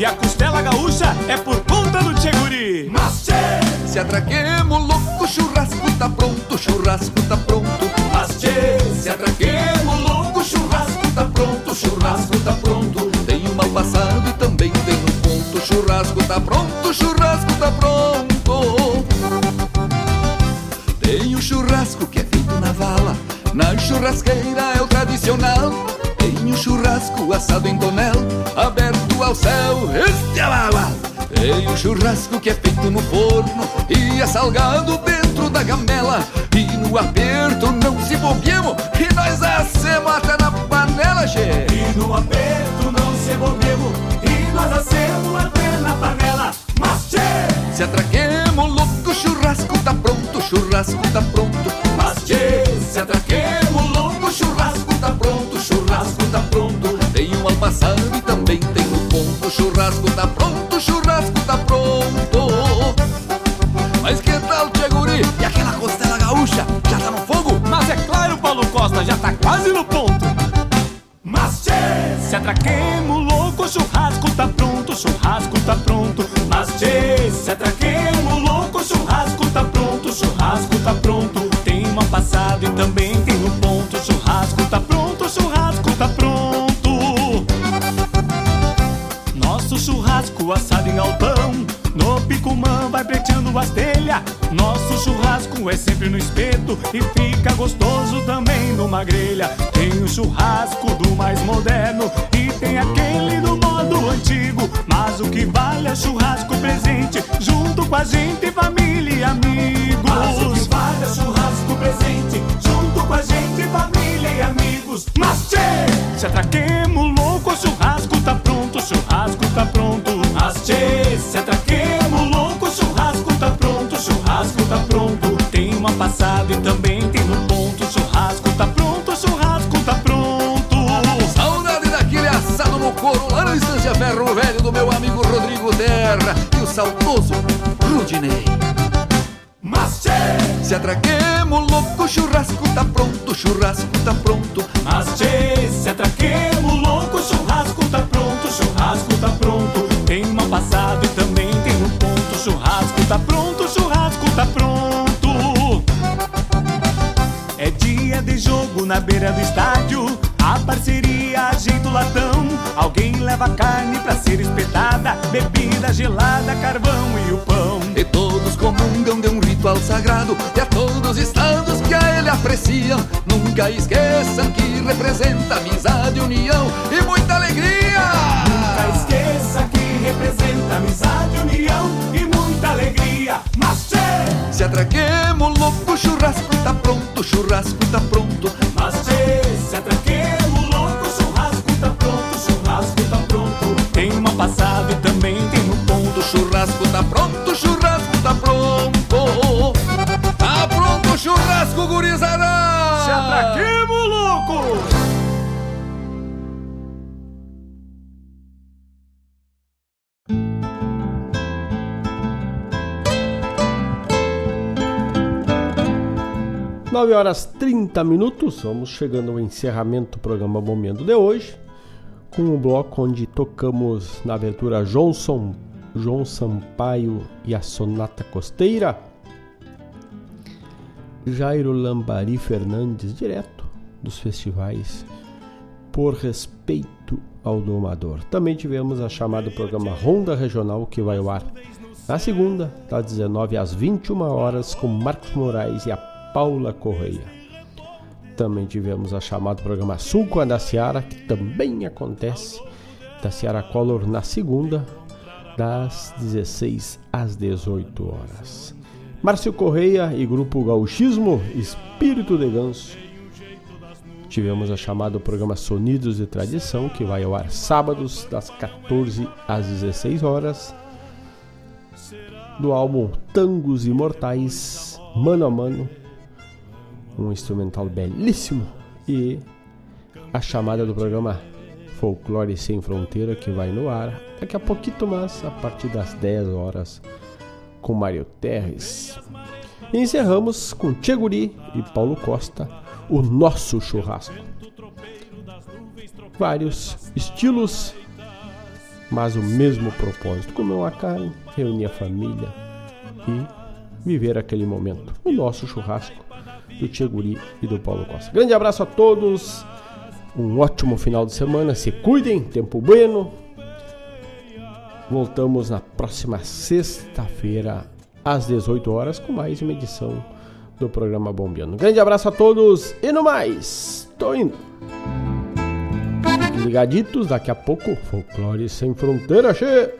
E a costela gaúcha é por conta do Tcheguri. Mas tchê! Se atraquemos louco, churrasco tá pronto, churrasco tá pronto. Mas tchê! Se atraquemos louco, churrasco tá pronto, churrasco tá pronto. Tem uma passado e também tem um ponto, churrasco tá pronto, churrasco tá pronto. Tem o churrasco que é feito na vala, na churrasqueira é o tradicional. Tem o churrasco assado em tonel, aberto ao céu, este é. Tem o churrasco que é feito no forno e é salgado dentro da gamela. E no aperto não se bobiemos, e nós hacemos até na panela, che. E no aperto não se bobiemos, e nós hacemos até na panela. Mas tchê! Se atraquemos louco, churrasco tá pronto, churrasco tá pronto. Mas tchê! Se atraquemos louco, churrasco tá pronto, churrasco tá pronto. Tem um almaçado e tem churrasco tá pronto, churrasco tá pronto. Mas que tal, Tchê Guri? E aquela costela gaúcha já tá no fogo? Mas é claro, Paulo Costa, já tá quase no ponto. Mas tchê! Se atraquemos louco, churrasco tá pronto, churrasco tá pronto. Mas tchê! Se atraquemos louco, churrasco tá pronto, churrasco tá pronto. Tem uma passada e também vai preteando as telhas. Nosso churrasco é sempre no espeto e fica gostoso também numa grelha. Tem o churrasco do mais moderno e tem aquele do modo antigo. Mas o que vale é churrasco presente, junto com a gente, família e amigos. Mas o que vale é churrasco presente, junto com a gente, família e amigos. Mas tchê! Uma passada e também tem no ponto, churrasco tá pronto, churrasco tá pronto. Saudade daquele assado no couro lá na Estância Ferro Velho do meu amigo Rodrigo Terra e o saudoso Rudinei. Mas tchê! Se atraquemos louco, churrasco tá pronto, churrasco tá pronto. Mas tchê! Se atraquemos louco, churrasco tá pronto, churrasco tá pronto. Tem uma passada e também tem um ponto, churrasco tá pronto, churrasco tá pronto. Na beira do estádio. A parceria ajeita o latão. Alguém leva carne pra ser espetada. Bebida gelada, carvão e o pão. E todos comungam de um ritual sagrado. E a todos os estados que a ele apreciam. Nunca esqueçam que representa amizade, união e muita atraquemos louco, churrasco tá pronto, churrasco tá pronto. Mas! Se atraquemos louco, churrasco tá pronto, churrasco tá pronto. Tem uma passada e também tem no ponto. Churrasco tá pronto, churrasco tá pronto. Tá pronto, churrasco, gurizada! Se atraquemos, louco! Nove horas 30 minutos, vamos chegando ao encerramento do programa Momento de hoje, com um bloco onde tocamos na abertura Johnson, João Sampaio e a Sonata Costeira, Jairo Lambari Fernandes, direto dos festivais, por respeito ao domador. Também tivemos a chamada programa Ronda Regional, que vai ao ar na segunda, das 19 às 21 horas, com Marcos Moraes e a Paula Correia. Também tivemos a chamada programa Sul com a da Seara, que também acontece da Seara Color na segunda, das 16 às 18 horas. Márcio Correia e Grupo Gauchismo Espírito de Ganso. Tivemos a chamada programa Sonidos de Tradição, que vai ao ar sábados, das 14 às 16 horas. Do álbum Tangos Imortais, Mano a Mano. Um instrumental belíssimo. E a chamada do programa Folclore Sem Fronteira, que vai no ar daqui a pouquinho, mas a partir das 10 horas com Mário Terres. E encerramos com Tcheguri e Paulo Costa, o nosso churrasco. Vários estilos, mas o mesmo propósito: comer uma carne, reunir a família e viver aquele momento. O nosso churrasco do Tcheguri e do Paulo Costa. Grande abraço a todos, um ótimo final de semana, se cuidem, tempo bueno Voltamos na próxima sexta-feira, às 18 horas, com mais uma edição do programa Bombeando. Um grande abraço a todos e no mais, tô indo. Ligaditos, daqui a pouco, Folclore Sem Fronteira, cheio.